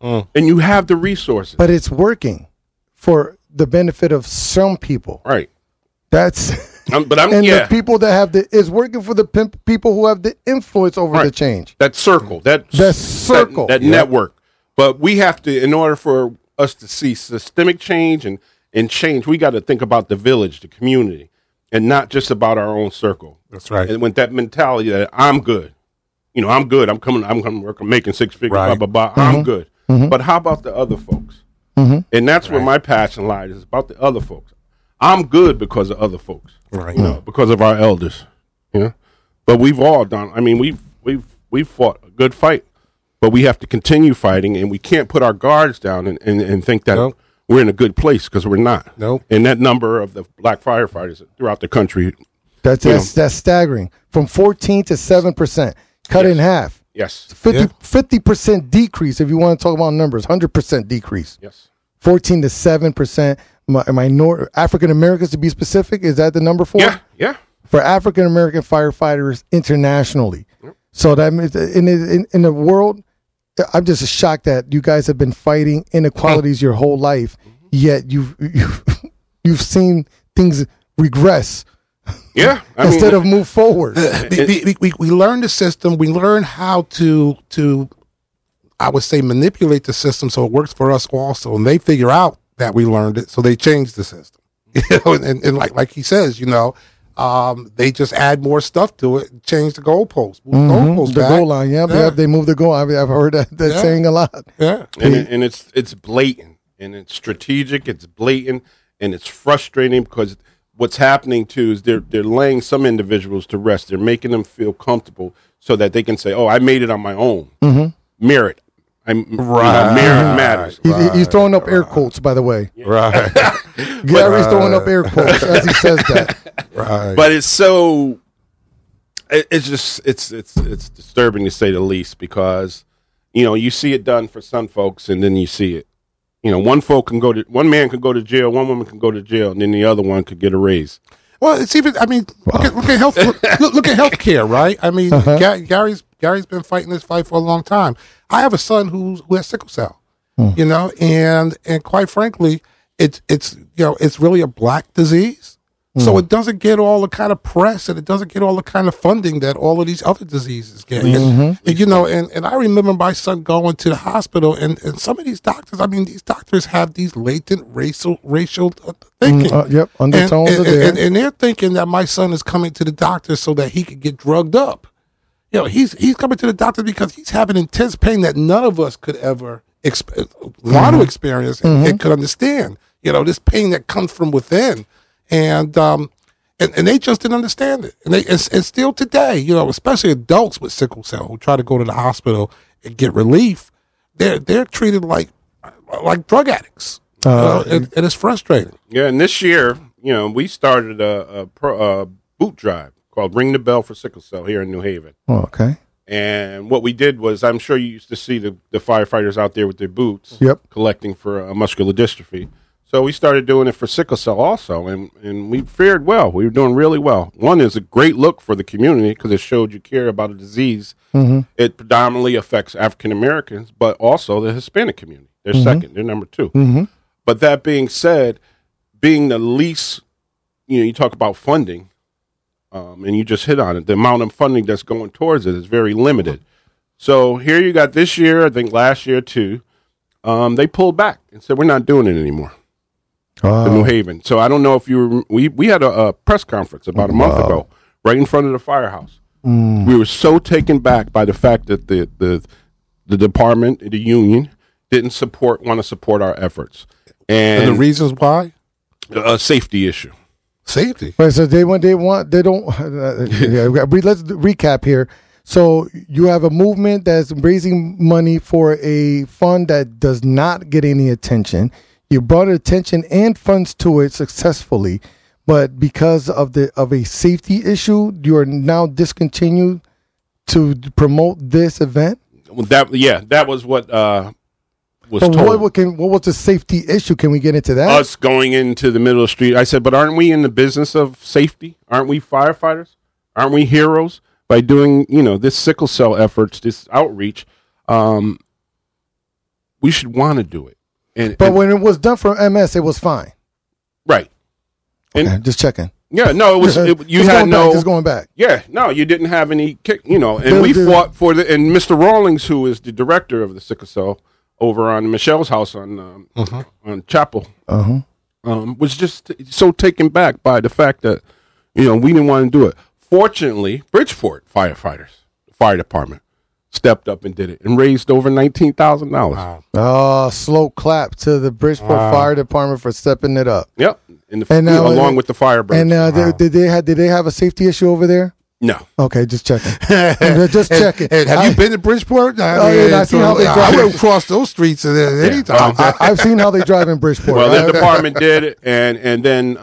Hmm. And you have the resources, But it's working for the benefit of some people. right? That's [LAUGHS] Um, but I'm and yeah. the people that have the is working for the pimp, people who have the influence over the change. that circle, that That circle. that, that Yeah. network. But we have to, in order for us to see systemic change and and change, we got to think about the village, the community, and not just about our own circle. That's right. And with that mentality that I'm good, you know, I'm good. I'm coming. I'm coming to work. I'm making six figures. Right. Blah blah blah. I'm mm-hmm. good. Mm-hmm. But how about the other folks? Mm-hmm. And that's where my passion lies. Is about the other folks. I'm good because of other folks. Right. You know, mm. because of our elders. You know, but we've all done. I mean, we've we've we've fought a good fight, but we have to continue fighting, and we can't put our guards down and and, and think that Nope. we're in a good place because we're not. Nope. And that number of the black firefighters throughout the country. That's You that's, that's staggering. From 14 to 7%, cut in half. Yes. 50 percent decrease if you want to talk about numbers. 100% decrease. Yes. 14 to 7% mi- minor African Americans to be specific, is that the number for? Yeah. Yeah. for African American firefighters internationally. So that means in, in in the world, I'm just shocked that you guys have been fighting inequalities your whole life, mm-hmm. yet you've you've, you've seen things regress Yeah. I [LAUGHS] instead mean, of move forward. we, we, we, we learn the system. We learn how to to I would say manipulate the system so it works for us also. And they figure out that we learned it, so they changed the system. [LAUGHS] You know, and, and like like he says, you know, um, they just add more stuff to it, and change the goalposts, move the goalposts the back. goal line, yep, Yeah. yep, they move the goal. I've, I've heard that, that Yeah. saying a lot. Yeah, and, it, and it's it's blatant and it's strategic. It's blatant and it's frustrating because what's happening too is they're they're laying some individuals to rest. They're making them feel comfortable so that they can say, "Oh, I made it on my own." Merit, I'm right. merit matters. He's, he's throwing up air quotes, by the way. [LAUGHS] right, [LAUGHS] Gary's throwing up air quotes as he says that. [LAUGHS] right. but it's so it, it's just it's it's it's disturbing to say the least because you know you see it done for some folks and then you see it you know one folk can go to one man can go to jail one woman can go to jail and then the other one could get a raise Well, it's even. I mean, look at look at health. Look, look, look at healthcare, right? I mean, uh-huh. Ga- Gary's Gary's been fighting this fight for a long time. I have a son who's who has sickle cell, you know, and and quite frankly, it's it's you know it's really a black disease, so it doesn't get all the kind of press and it doesn't get all the kind of funding that all of these other diseases get. And, and, you know, and, and I remember my son going to the hospital, and, and some of these doctors, I mean, these doctors have these latent racial racial uh, thinking. uh, yep, undertones and, there. And, and they're thinking that my son is coming to the doctor so that he could get drugged up. You know, he's he's coming to the doctor because he's having intense pain that none of us could ever exp- want Mm-hmm. to experience and, and could understand. You know, this pain that comes from within, and um, and, and they just didn't understand it. And they and, and still today, you know, especially adults with sickle cell who try to go to the hospital and get relief, they're they're treated like like drug addicts, You know, and, and it's frustrating. yeah and this year you know we started a, a, pro, a boot drive called ring the bell for sickle cell here in new haven. Oh, okay. and what we did was i'm sure you used to see the, the firefighters out there with their boots Yep. collecting for uh, muscular dystrophy. So we started doing it for sickle cell also and, and we fared well. We were doing really well. One is a great look for the community because it showed you care about a disease. It predominantly affects african americans but also the hispanic community. They're second. They're number 2 but that being said being the least you know you talk about funding um, and you just hit on it the amount of funding that's going towards it is very limited so here you got this year i think last year too um, they pulled back and said we're not doing it anymore. Uh, to New Haven. So I don't know if you were, we we had a, a press conference about a month ago, right in front of the firehouse. We were so taken back by the fact that the the the department, the union, didn't support want to support our efforts, And and, the reasons why? a safety issue. Safety. Right, so they want they want they don't. Uh, [LAUGHS] yeah, we- let's recap here. So you have a movement that's raising money for a fund that does not get any attention. You brought attention and funds to it successfully, but because of the of a safety issue, you are now discontinued to promote this event. Well, that yeah, that was what uh, was But told. what, can what was the safety issue? Can we get into that? us going into the middle of the street. I said, but aren't we in the business of safety? Aren't we firefighters? Aren't we heroes by doing you know this sickle cell efforts, this outreach? Um, we should want to do it. And, but and- when it was done for MS, it was fine. right, and Okay, just checking. yeah, no, it was it, [LAUGHS] you just had no back, just going back. Yeah, no, you didn't have any kick, you know, and we fought for the and Mr. Rawlings, who is the director of the sickle cell over on Michelle's house on um, on Chapel, Uh huh. um, was just so taken back by the fact that you know we didn't want to do it. Fortunately, Bridgeport firefighters, fire department, stepped up and did it and raised over nineteen thousand dollars. Wow. Oh, slow clap to the Bridgeport Fire Department for stepping it up. Yep, the, And now- along with the fire branch. And uh, they, did they have did they have a safety issue over there? No, Okay, just checking. [LAUGHS] just checking. And have I- you been to Bridgeport? I, Oh, yeah, I seen how they I drive. went across those streets at any time. I, I've seen how they drive in Bridgeport. Well, I- the department did, it, and and then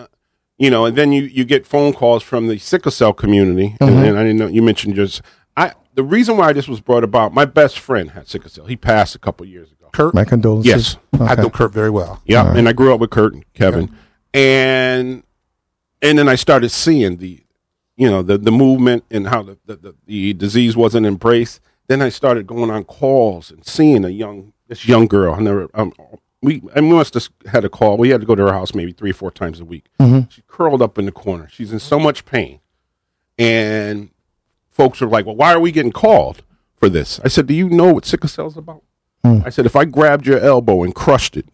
you know, and then you you get phone calls from the sickle cell community, and, Mm-hmm. and I didn't know you mentioned just I. The reason why this was brought about, my best friend had sickle cell. He passed a couple years ago. Kurt, My condolences. Yes. I know Kurt very well. Yeah, and I grew up with Kurt and Kevin, and and then I started seeing the, you know, the the movement and how the the, the, the disease wasn't embraced. Then I started going on calls and seeing a young this young girl. I never um, we we must have had a call. We had to go to her house maybe three or four times a week. She curled up in the corner. She's in so much pain, and folks are like, "Well, why are we getting called for this?" I said, "Do you know what sickle cell's about?" I said, "If I grabbed your elbow and crushed it."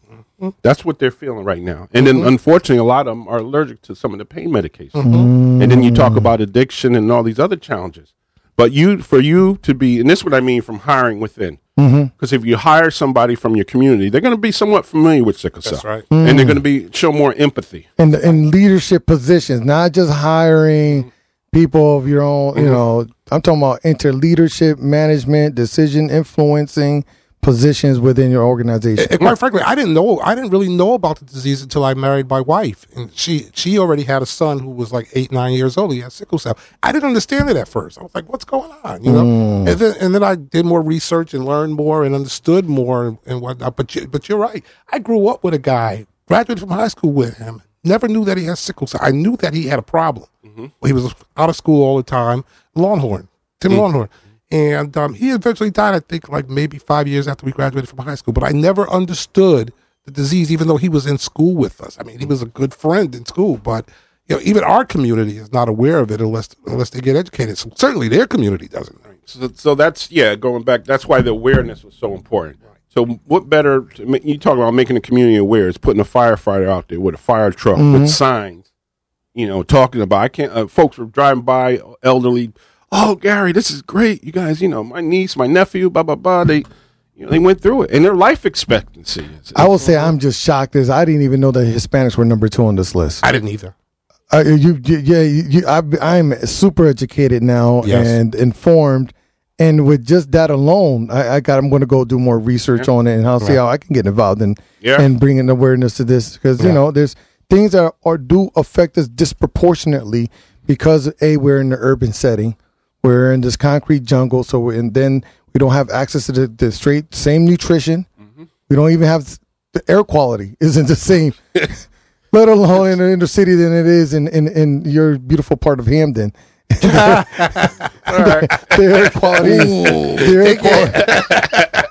Mm-hmm. That's what they're feeling right now. And then, mm-hmm. unfortunately, a lot of them are allergic to some of the pain medications. Mm-hmm. And then you talk about addiction and all these other challenges. But you, for you to be, and this is what I mean from hiring within. Because if you hire somebody from your community, they're going to be somewhat familiar with sickle cell, That's right. and they're mm. going to be show more empathy. and in leadership positions, not just hiring people of your own. You know, I'm talking about inter leadership, management, decision influencing positions within your organization. And quite frankly, I didn't know. I didn't really know about the disease until I married my wife, and she she already had a son who was like eight nine years old. He had sickle cell. I didn't understand it at first. I was like, "What's going on?" You know. Mm. And then and then I did more research and learned more and understood more and, and whatnot. But you, but you're right. I grew up with a guy, graduated from high school with him. Never knew that he had sickle cell. I knew that he had a problem. Mm-hmm. He was out of school all the time. Longhorn, Tim mm. Longhorn. And um, he eventually died, I think, like maybe five years after we graduated from high school. But I never understood the disease, even though he was in school with us. I mean, he was a good friend in school, but you know, even our community is not aware of it unless unless they get educated. So certainly their community doesn't. So, so that's yeah, going back. That's why the awareness was so important. So, what better? To, you talk about making the community aware It's putting a firefighter out there with a fire truck with signs. You know, talking about. I can't. Uh, folks were driving by, elderly. Oh, Gary, this is great. You guys, you know, my niece, my nephew, blah blah blah. They, you know, they went through it, and their life expectancy is. I will say I'm just shocked as I didn't even know that Hispanics were number two on this list. I didn't either. Uh, you, you, yeah, you, you, I, I'm super educated now Yes. and informed, and with just that alone, I, I got. I'm going to go do more research on it and I'll see how I can get involved in Yeah. and bringing awareness to this because you know there's things that are do affect us disproportionately because a we're in the urban setting, we're in this concrete jungle, so and then we don't have access to the, the straight same nutrition. We don't even have the air quality [LAUGHS] isn't the same. [LAUGHS] let alone in the inner city than it is in, in, in your beautiful part of Hamden. [LAUGHS] the air quality, the air quality.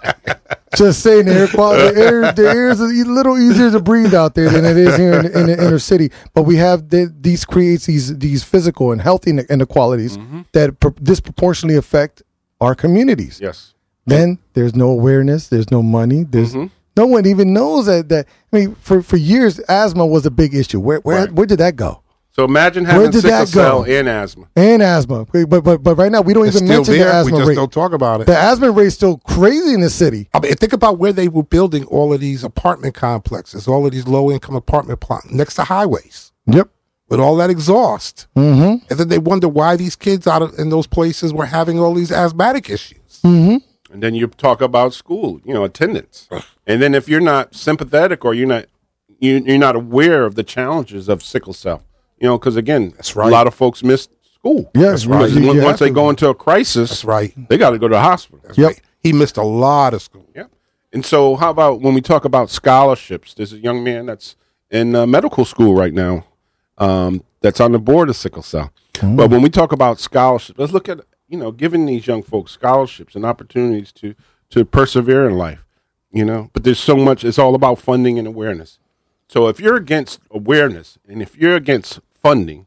Just saying, the air quality, the air, the air is a little easier to breathe out there than it is here in, in the inner city. But we have the, these creates these these physical and health ine- inequalities mm-hmm. that pr- disproportionately affect our communities yes. then there's no awareness there's no money there's mm-hmm. No one even knows that. That I mean, for for years, asthma was a big issue. Where where Right. where did that go? So imagine Where having did sickle that cell go? and asthma. And asthma, but but but right now we don't It's even still mention the there. the We asthma just rate. don't talk about it. The asthma rate's still crazy in the city. I mean, think about where they were building all of these apartment complexes, all of these low income apartment plots next to highways Yep. with all that exhaust. Mm-hmm. And then they wonder why these kids out of, in those places were having all these asthmatic issues. And then you talk about school, you know, attendance. And then if you're not sympathetic or you're not you, you're not aware of the challenges of sickle cell, you know, because again, That's right. a lot of folks miss school. Yes, right. Because You- you once they go into a crisis, That's right. they got to go to the hospital. That's Yep. right. He missed a lot of school. Yeah. And so, how about when we talk about scholarships? There's a young man that's in uh, medical school right now um, that's on the board of sickle cell. But when we talk about scholarships, let's look at you know giving these young folks scholarships and opportunities to to persevere in life. You know, but there's so much. It's all about funding and awareness. So if you're against awareness and if you're against funding,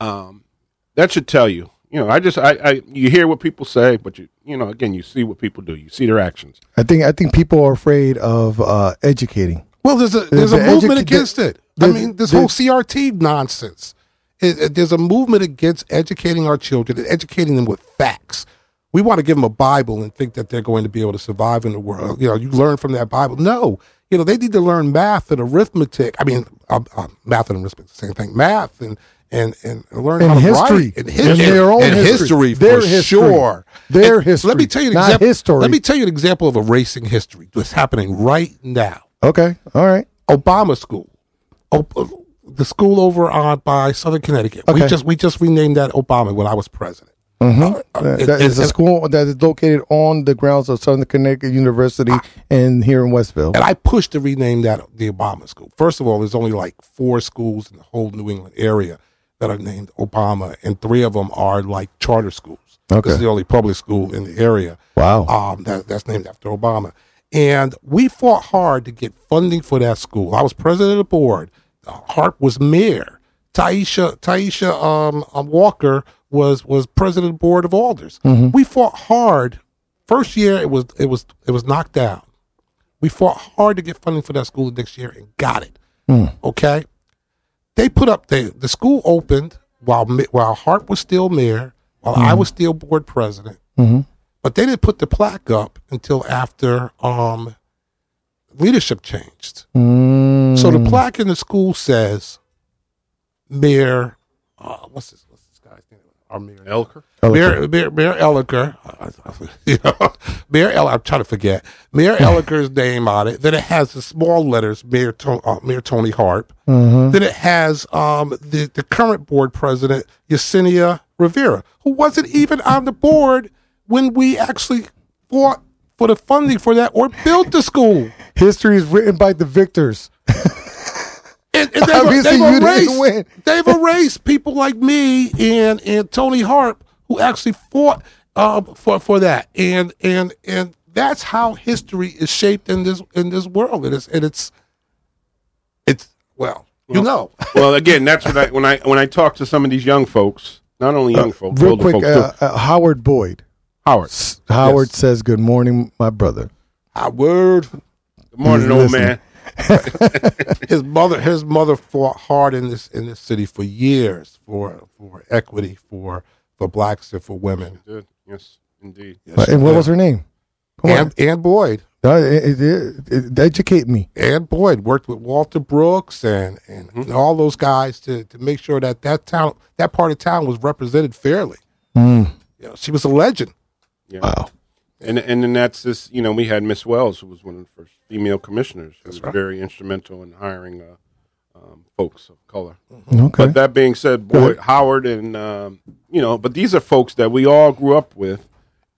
um, that should tell you. You know, I just I, I you hear what people say, but you you know again you see what people do. You see their actions. I think I think people are afraid of uh, educating. Well, there's a there's There's a the movement edu- against it. I mean, this there's- whole CRT nonsense. It, it- there's a movement against educating our children and educating them with facts. We want to give them a Bible and think that they're going to be able to survive in the world. You know, you learn from that Bible. No, you know, they need to learn math and arithmetic. I mean, uh, uh, math and arithmetic, the same thing. Math and and and learn And how to history. write and, And history their own and history. history Their for history. sure. Their And history, Let me tell you an example. history. Let me tell you an example of erasing history that's happening right now. Okay, all right. Obama School, o- the school over on by Southern Connecticut. Okay. We just we just renamed that Obama when I was president. Mm-hmm. Uh, that it- is a school that is located on the grounds of Southern Connecticut University and here in Westville. And I pushed to rename that the Obama School. First of all, there's only like four schools in the whole New England area that are named Obama, and three of them are like charter schools. Okay. This is the only public school in the area. Wow. um, that, that's named after Obama. And we fought hard to get funding for that school. I was president of the board. Uh, Harp was mayor. Tyisha Tyisha um, um, Walker was was president of the board of alders. We fought hard. First year it was it was it was knocked down. We fought hard to get funding for that school next year and got it. Okay, they put up the the school opened while while Harp was still mayor, while I was still board president. But they didn't put the plaque up until after um, leadership changed. Mm. So the plaque in the school says, Mayor, uh, what's this? What's this guy's name? Our mayor. Elker. Mayor, Mayor, Mayor Elicker, [LAUGHS] you know, Mayor El, I'm trying to forget Mayor [LAUGHS] Elicker's name on it. Then it has the small letters, Mayor, to, uh, Mayor Toni Harp. Mm-hmm. Then it has um, the the current board president Yesenia Rivera, who wasn't even on the board when we actually fought for the funding for that or built the school. History is written by the victors. [LAUGHS] And, and they've, Obviously, they've you didn't erased, win. they've erased people like me and and Toni Harp who actually fought uh, for for that. And and and that's how history is shaped in this in this world. And it's and it's it's well, you know. [LAUGHS] well, again, that's what I when I when I talk to some of these young folks, not only young folks, Real older quick, folks uh, uh, Howard Boyd. Howard. S- Howard says, "Good morning, my brother." Howard. Good morning, He's old listening. man. [LAUGHS] his mother his mother fought hard in this in this city for years for for equity for for blacks and for women Good. Yes, indeed. Uh, and what was her name? Come on, and and Boyd Uh, it- it- it- educate me. and Boyd worked with Walter Brooks and and, Mm-hmm. and all those guys to to make sure that that town that part of town was represented fairly. Mm. You know, she was a legend. Yeah. Wow. And and then that's this. You know, we had Miss Wells, who was one of the first female commissioners, who was right. very instrumental in hiring uh, um, folks of color. Okay. But that being said, boy, Howard and um, you know, but these are folks that we all grew up with,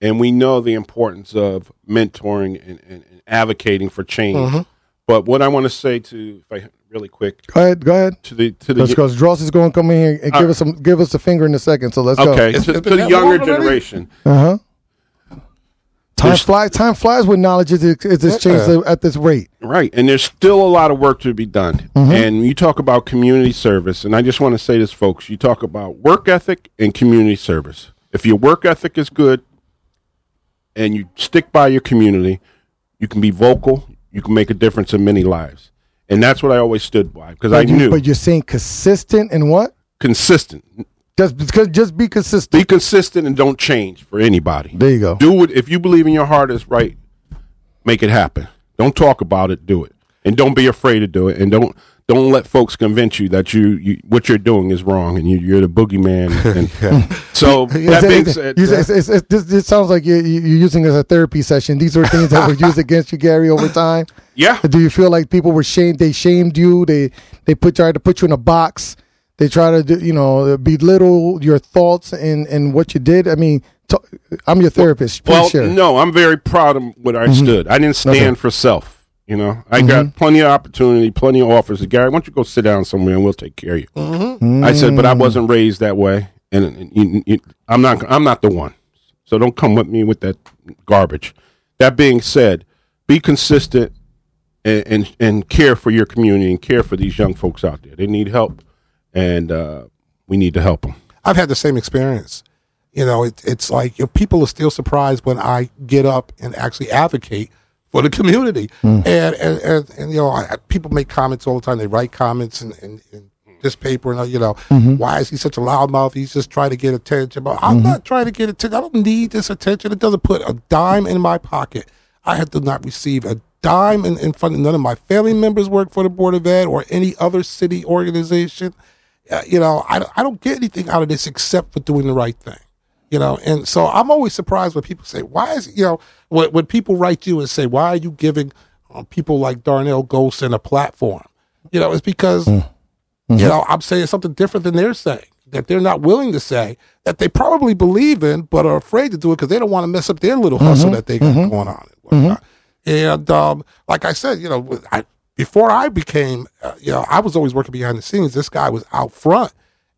and we know the importance of mentoring and, and, and advocating for change. But what I want to say to, if I really quick, go ahead. Go ahead. to the to the Because Dross is going to come in here and give us some, give us a finger in a second. So let's okay go. Okay, to, it's to the younger generation. Uh huh. Time flies. Time flies when knowledge is is is changed Yeah. at this rate. Right. And there's still a lot of work to be done. Mm-hmm. And you talk about community service, and I just want to say this, folks. You talk about work ethic and community service. If your work ethic is good and you stick by your community, you can be vocal, you can make a difference in many lives, and that's what I always stood by because I you, knew but you're saying consistent and what? consistent. Just because, just be consistent. Be consistent and don't change for anybody. There you go. Do it if you believe in your heart is right, make it happen. Don't talk about it, do it. And don't be afraid to do it. And don't don't let folks convince you that you, you what you're doing is wrong and you, you're the boogeyman. [LAUGHS] And so that Is being it- said, you say- it's- it's- it's- this, this sounds like you, you- you're using as a therapy session. These were things that were used against you, Gary, over time. yeah, Do you feel like people were shamed? They shamed you. They they put tried to put you in a box. They try to do, you know belittle your thoughts and and what you did. I mean, t- I'm your therapist. Please Well, share. no, I'm very proud of what I mm-hmm. stood. I didn't stand for self. You know, I got mm-hmm. plenty of opportunity, plenty of offers. Gary, why don't you go sit down somewhere and we'll take care of you? Mm-hmm. I said, but I mm. wasn't raised that way, and, and you- you- I'm not. I'm not the one. So don't come with me with that garbage. That being said, be consistent and and, and care for your community and care for these young folks out there. They need help, and uh, we need to help them. I've had the same experience. You know, it, it's like you know, people are still surprised when I get up and actually advocate for the community. And, and, and, and, you know, I, people make comments all the time. They write comments in, in, in this paper and, uh, you know, why is he such a loudmouth? He's just trying to get attention. But I'm not trying to get attention. I don't need this attention. It doesn't put a dime in my pocket. I have to not receive a dime in, in front of none of my family members work for the Board of Ed or any other city organization Uh, you know, I, don't- I don't get anything out of this except for doing the right thing. You know, and so I'm always surprised when people say, why is, you know, when, when people write you and say, why are you giving uh, people like Darnell Goldson a platform? You know, it's because, mm. you mm-hmm. know, I'm saying something different than they're saying, that they're not willing to say, that they probably believe in, but are afraid to do it because they don't want to mess up their little hustle mm-hmm. that they got mm-hmm. going on. And, whatnot. and um, like I said, you know, I, before I became, uh, you know, I was always working behind the scenes. This guy was out front.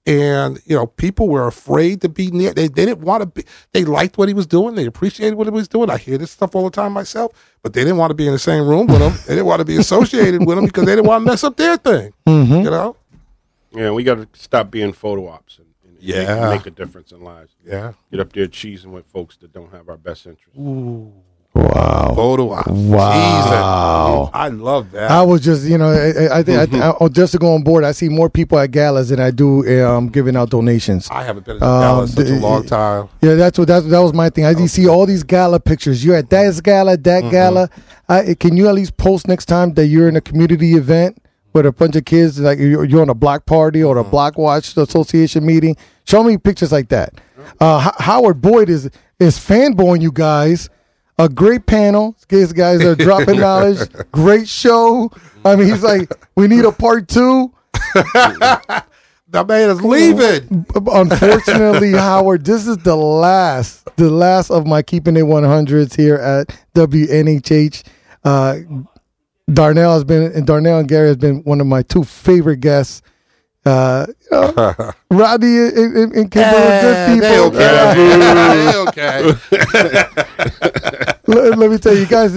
And, you know, people were afraid to be near. They, they didn't want to be, they liked what he was doing. They appreciated what he was doing. I hear this stuff all the time myself, but they didn't want to be in the same room with him. They didn't want to be associated with him because they didn't want to mess up their thing. You know? Yeah, we got to stop being photo ops and, and Yeah. make, a difference in lives. Yeah. Get up there cheesing with folks that don't have our best interest. Wow. Photo ops. Wow. Jesus. I love that. I was just, you know, I, I think, I think oh, just to go on board, I see more people at galas than I do um, giving out donations. I haven't been in a gala in Um, such a long time. Yeah, that's what that's, that was my thing. I just see all these gala pictures. You're at that gala, that gala. I, can you at least post next time that you're in a community event with a bunch of kids, like you're, you're on a block party or a block watch association meeting? Show me pictures like that. Uh, Ho- Howard Boyd is is fanboying you guys. A great panel. These guys are dropping [LAUGHS] knowledge. Great show. I mean, he's like, we need a part two. That man is leaving. Unfortunately, [LAUGHS] Howard, this is the last, the last of my keeping it 100s here at WNHH. Uh, Darnell has been, and Darnell and Gary has been one of my two favorite guests. Uh, you know, Rodney and, and, and Kimber are good uh, people. They okay. Uh, [LAUGHS] they okay. let, let me tell you guys,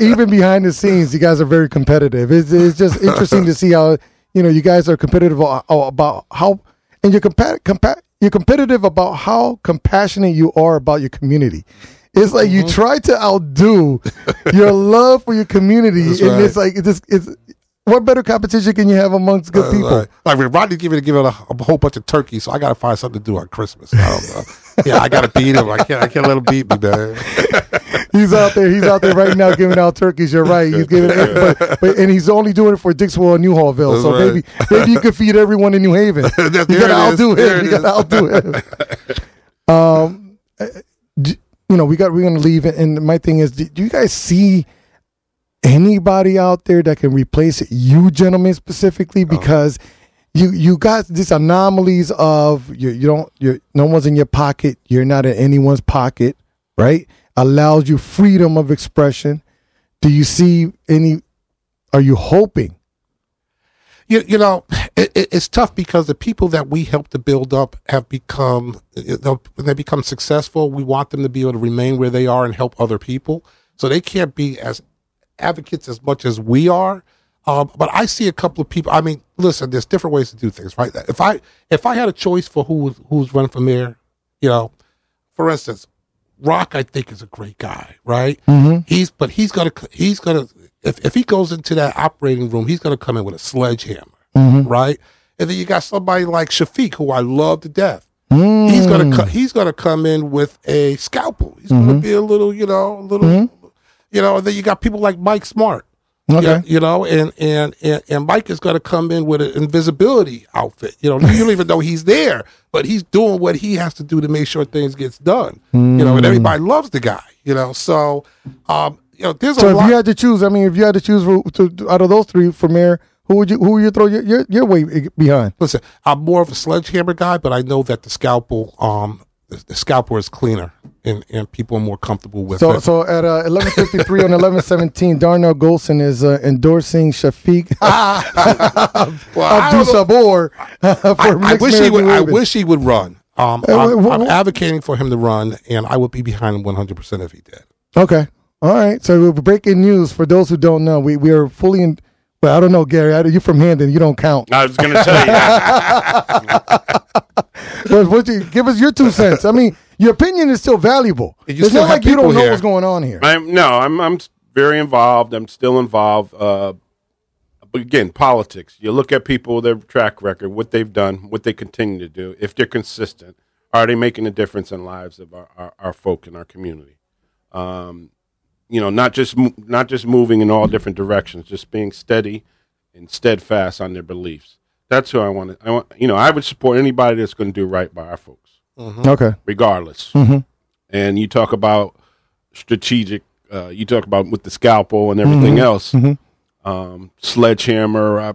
even behind the scenes, you guys are very competitive. It's, it's just interesting to see how you know you guys are competitive a- a- about how, and you're compa- compa- you're competitive about how compassionate you are about your community. It's like you mm-hmm. try to outdo your love for your community, That's and right. it's like it's, it's what better competition can you have amongst good people? Like, like when Rodney giving give it a, a whole bunch of turkeys, so I got to find something to do on Christmas. I don't know. [LAUGHS] yeah, I got to beat him. I can't. I can't let him beat me, man. [LAUGHS] He's out there. He's out there right now giving out turkeys. You're right. He's giving, it, but, but and he's only doing it for Dixwell and Newhallville. That's so right. maybe [LAUGHS] maybe you could feed everyone in New Haven. You it is. outdo him. it You gotta outdo him. Um, uh, you know, we got we're gonna leave, and my thing is, do you guys see anybody out there that can replace you, gentlemen, specifically? Oh. Because you you got these anomalies of you you don't you no one's in your pocket. You're not in anyone's pocket, right? Allows you freedom of expression. Do you see any? Are you hoping? You, you know, it, it, it's tough because the people that we help to build up have become, when they become successful, we want them to be able to remain where they are and help other people. So they can't be as advocates as much as we are. Um, but I see a couple of people. I mean, listen, there's different ways to do things, right? If I if I had a choice for who was who's running for mayor, you know, for instance, Rock, I think is a great guy, right? Mm-hmm. He's but he's gonna he's gonna if if he goes into that operating room, he's going to come in with a sledgehammer, Mm-hmm. right? And then you got somebody like Shafiq, who I love to death. Mm. He's gonna he's gonna come in with a scalpel. He's Mm-hmm. gonna be a little, you know, a little, you know. And then you got people like Mike Smart. Okay. Yeah, you know, and and and, and Mike is going to come in with an invisibility outfit. You know, you don't even know he's there, but he's doing what he has to do to make sure things gets done. You know, and everybody loves the guy. You know, so um, you know, there's So a if lot. you had to choose, I mean, if you had to choose for, to, out of those three for mayor, who would you who would you throw your your, your weight behind? listen, I'm more of a sledgehammer guy, but I know that the scalpel, um, the, scalpel is cleaner, and and people are more comfortable with So it. so at uh, 11:53 on 11:17, Darnell Goldson is uh, endorsing Shafiq [LAUGHS] well, Abdul. Sabor [LAUGHS] for I, I wish he would. I wish he would run. Um, Uh, I'm, I'm advocating for him to run, and I would be behind him 100 percent if he did. Okay. All right. So breaking news for those who don't know, we, we are fully in. Well, I don't know, Gary. I, you're from Hamden. You don't count. I was going to tell you. [LAUGHS] But what you, give us your two cents. I mean, your opinion is still valuable. You it's still not like you don't know here. what's going on here. I'm no, I'm I'm very involved. I'm still involved. Uh, but again, politics. You look at people, their track record, what they've done, what they continue to do. If they're consistent, are they making a difference in lives of our, our, our folk in our community? Um, you know, not just not just moving in all different directions, just being steady and steadfast on their beliefs. That's who I want to. I want, you know, I would support anybody that's going to do right by our folks Okay. regardless. And you talk about strategic. Uh, you talk about with the scalpel and everything else. Um, sledgehammer. I,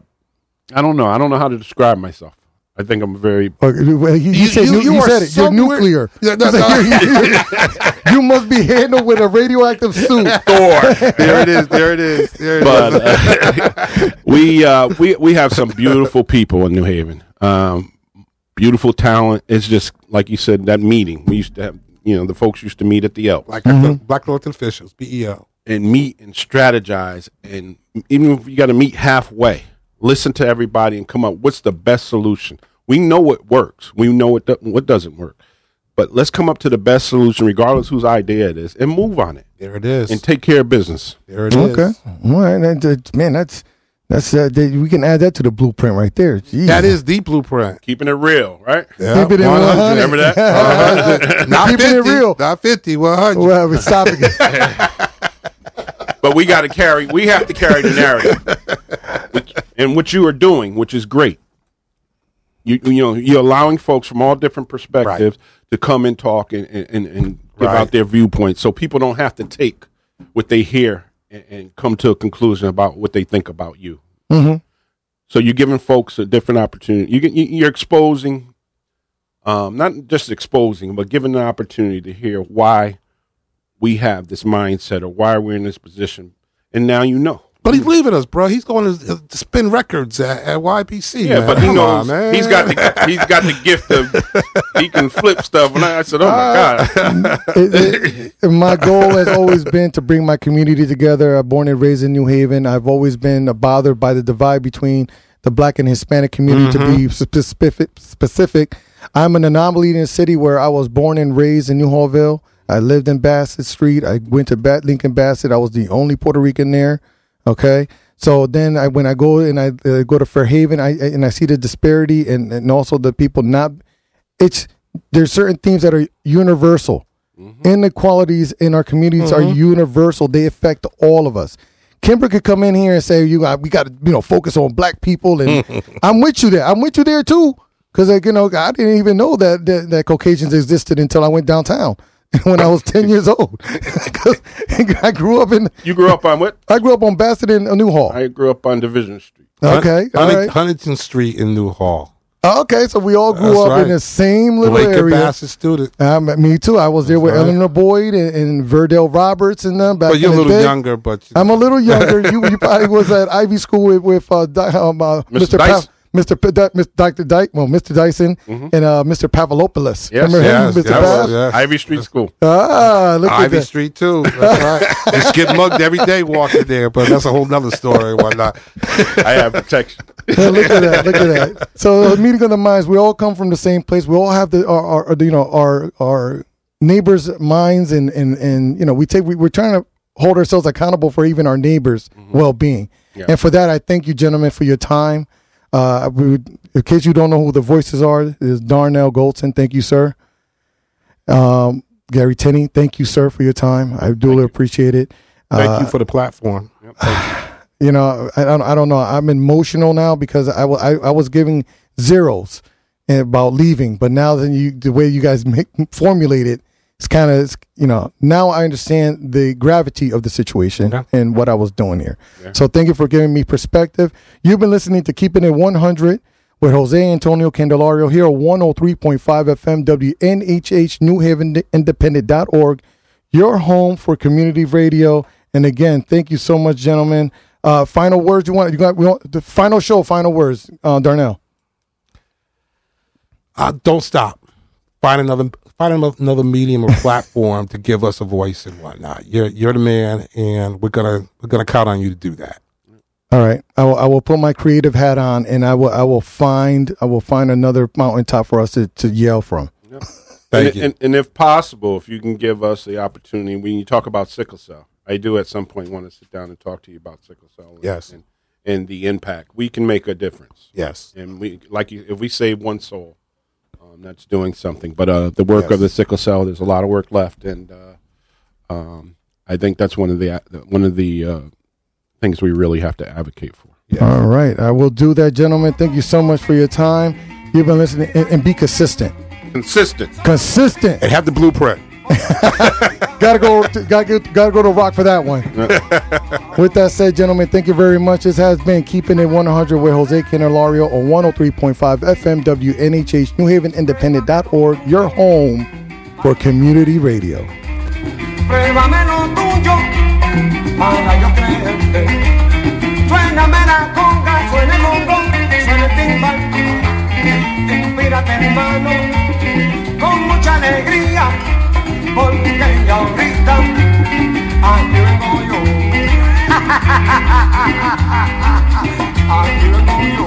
I don't know. I don't know how to describe myself. I think I'm very. Okay, you, you You- said you- you, you you said it. You're nuclear. [LAUGHS] Yeah, no, You said no. you're- you're- [LAUGHS] you must be handled with a radioactive suit. [LAUGHS] Thor. there it is. There it is. There it is. but uh, we uh, we we have some beautiful people in New Haven. Um, beautiful talent. It's just like you said that meeting we used to have. You know, the folks used to meet at the Elk like the Black elected officials, E BEO. and meet and strategize, and even if you got to meet halfway, listen to everybody and come up. What's the best solution? We know what works. We know what do- what doesn't work. But let's come up to the best solution, regardless whose idea it is, and move on it There it is. and take care of business. there it is. Okay. All right. That- that- man, that's that's uh, that, we can add that to the blueprint right there. Jeez. That is the blueprint. Keeping it real, right? Yeah, Keep it in 100. 100. Remember that? [LAUGHS] 100. [LAUGHS] Not Keeping 50. it real. Not 50. 100. Well, we're stopping it. [LAUGHS] but we got to carry. We have to carry the narrative, Which- and what you are doing, which is great. You you know you're allowing folks from all different perspectives to come and talk and and, and, give Right. out their viewpoints, so people don't have to take what they hear and, and come to a conclusion about what they think about you. Mhm. So you're giving folks a different opportunity. You you're exposing, um, not just exposing, but giving the opportunity to hear why we have this mindset or why we're in this position, and now you know. But he's leaving us, bro. He's going to, to spin records at, at YPC. Yeah, man. but he Come knows on, man. he's got the he's got the gift of he can flip stuff. And I said, "Oh my uh, god!" [LAUGHS] It- it- my goal has always been to bring my community together. I'm born and raised in New Haven. I've always been bothered by the divide between the black and Hispanic community. To be mm-hmm. specific, specific, I'm an anomaly in a city where I was born and raised in Newhallville. I lived in Bassett Street. I went to Bat Lincoln Bassett. I was the only Puerto Rican there. Okay. So then I, when I go and I uh, go to Fairhaven, I and I see the disparity and, and also the people not. It's there's certain themes that are universal. Mm-hmm. Inequalities in our communities are mm-hmm. universal. They affect all of us. Kimber could come in here and say, "You got, we got to, you know, focus on black people," and [LAUGHS] I'm with you there. I'm with you there too, because like you know, I didn't even know that, that that Caucasians existed until I went downtown [LAUGHS] when I was ten years old. [LAUGHS] Because I grew up in, You grew up on what? I grew up on Bassett and Newhall. I grew up on Division Street. Okay, all Hunting- right. Huntington Street in New Hall. Okay, so we all grew That's up right. in the same little Laker area. Bassett student. Um, me too. I was there with right. Eleanor Boyd and, and Verdell Roberts and them back But you're in a little day. younger, but I'm a little younger. [LAUGHS] you, you probably was at Ivy School with, with uh, um, uh, Mr. Mr. Pa- Dyson. Mr. P- Di- Mr. Dr. Dyke, well, Mr. Dyson and uh, Mr. Pavlopoulos. Yes, Remember yes, him, Mr. yes, Pav? yes. Ivy Street School. Ah, look at Ivy that. Street too. [LAUGHS] That's right. Just get mugged every day walking there, but that's a whole nother story and whatnot. I have protection. Yeah, [LAUGHS] look at that. Look at that. So, meeting of the minds. We all come from the same place. We all have the our, our you know our our neighbors' minds, and and and you know we take we, we're trying to hold ourselves accountable for even our neighbors' well being. Yeah. And for that, I thank you, gentlemen, for your time. Uh, we would, in case you don't know who the voices are, is Darnell Goldson. Thank you, sir. Um, Gary Tinney, thank you, sir, for your time. I duly appreciate it. Thank Uh, you for the platform. [SIGHS] you know, I don't, I don't know. I'm emotional now because I, wa- I, I was giving zeros about leaving, but now that you, the way you guys make, formulate it, it's kind of, you know, now I understand the gravity of the situation Yeah. and what I was doing here. So thank you for giving me perspective. You've been listening to Keeping It 100 with Jose Antonio Candelario here on 103.5 FM WNHH New Haven Independent.org, your home for community radio. And again, thank you so much, gentlemen. Uh, final words you want? You got we want the final show. Final words, uh, Darnell. Uh, don't stop. Find another find ano- another medium or platform to give us a voice and whatnot. You're you're the man, and we're gonna we're gonna count on you to do that. All right, I will. I will put my creative hat on, and I will. I will find. I will find another mountaintop for us to, to yell from. [LAUGHS] Thank and, you. And, and if possible, if you can give us the opportunity, when you talk about sickle cell, I do at some point want to sit down and talk to you about sickle cell. and- Yes. And, and the impact we can make a difference. yes. And we like if we save one soul, um, that's doing something. But uh, the work Yes. of the sickle cell, there's a lot of work left, and uh, um, I think that's one of the one of the uh, things we really have to advocate for. All right, I will do that, gentlemen. Thank you so much for your time. You've been listening, and, and be consistent. Consistent. Consistent. And have the blueprint. [LAUGHS] gotta go. To, gotta get, Gotta go to rock for that one. [LAUGHS] With that said, gentlemen, thank you very much. This has been keeping it 100 with Jose Candelario on 103.5 FM WNHH New Haven Independent.org, your home for community radio. Pruébame lo tuyo para yo creerte. Suéname la conga, suena el bongo, suena el timbal. Inspírate hermano, con mucha alegría, porque ahorita aquí vengo yo. [LAUGHS] Aquí vengo yo.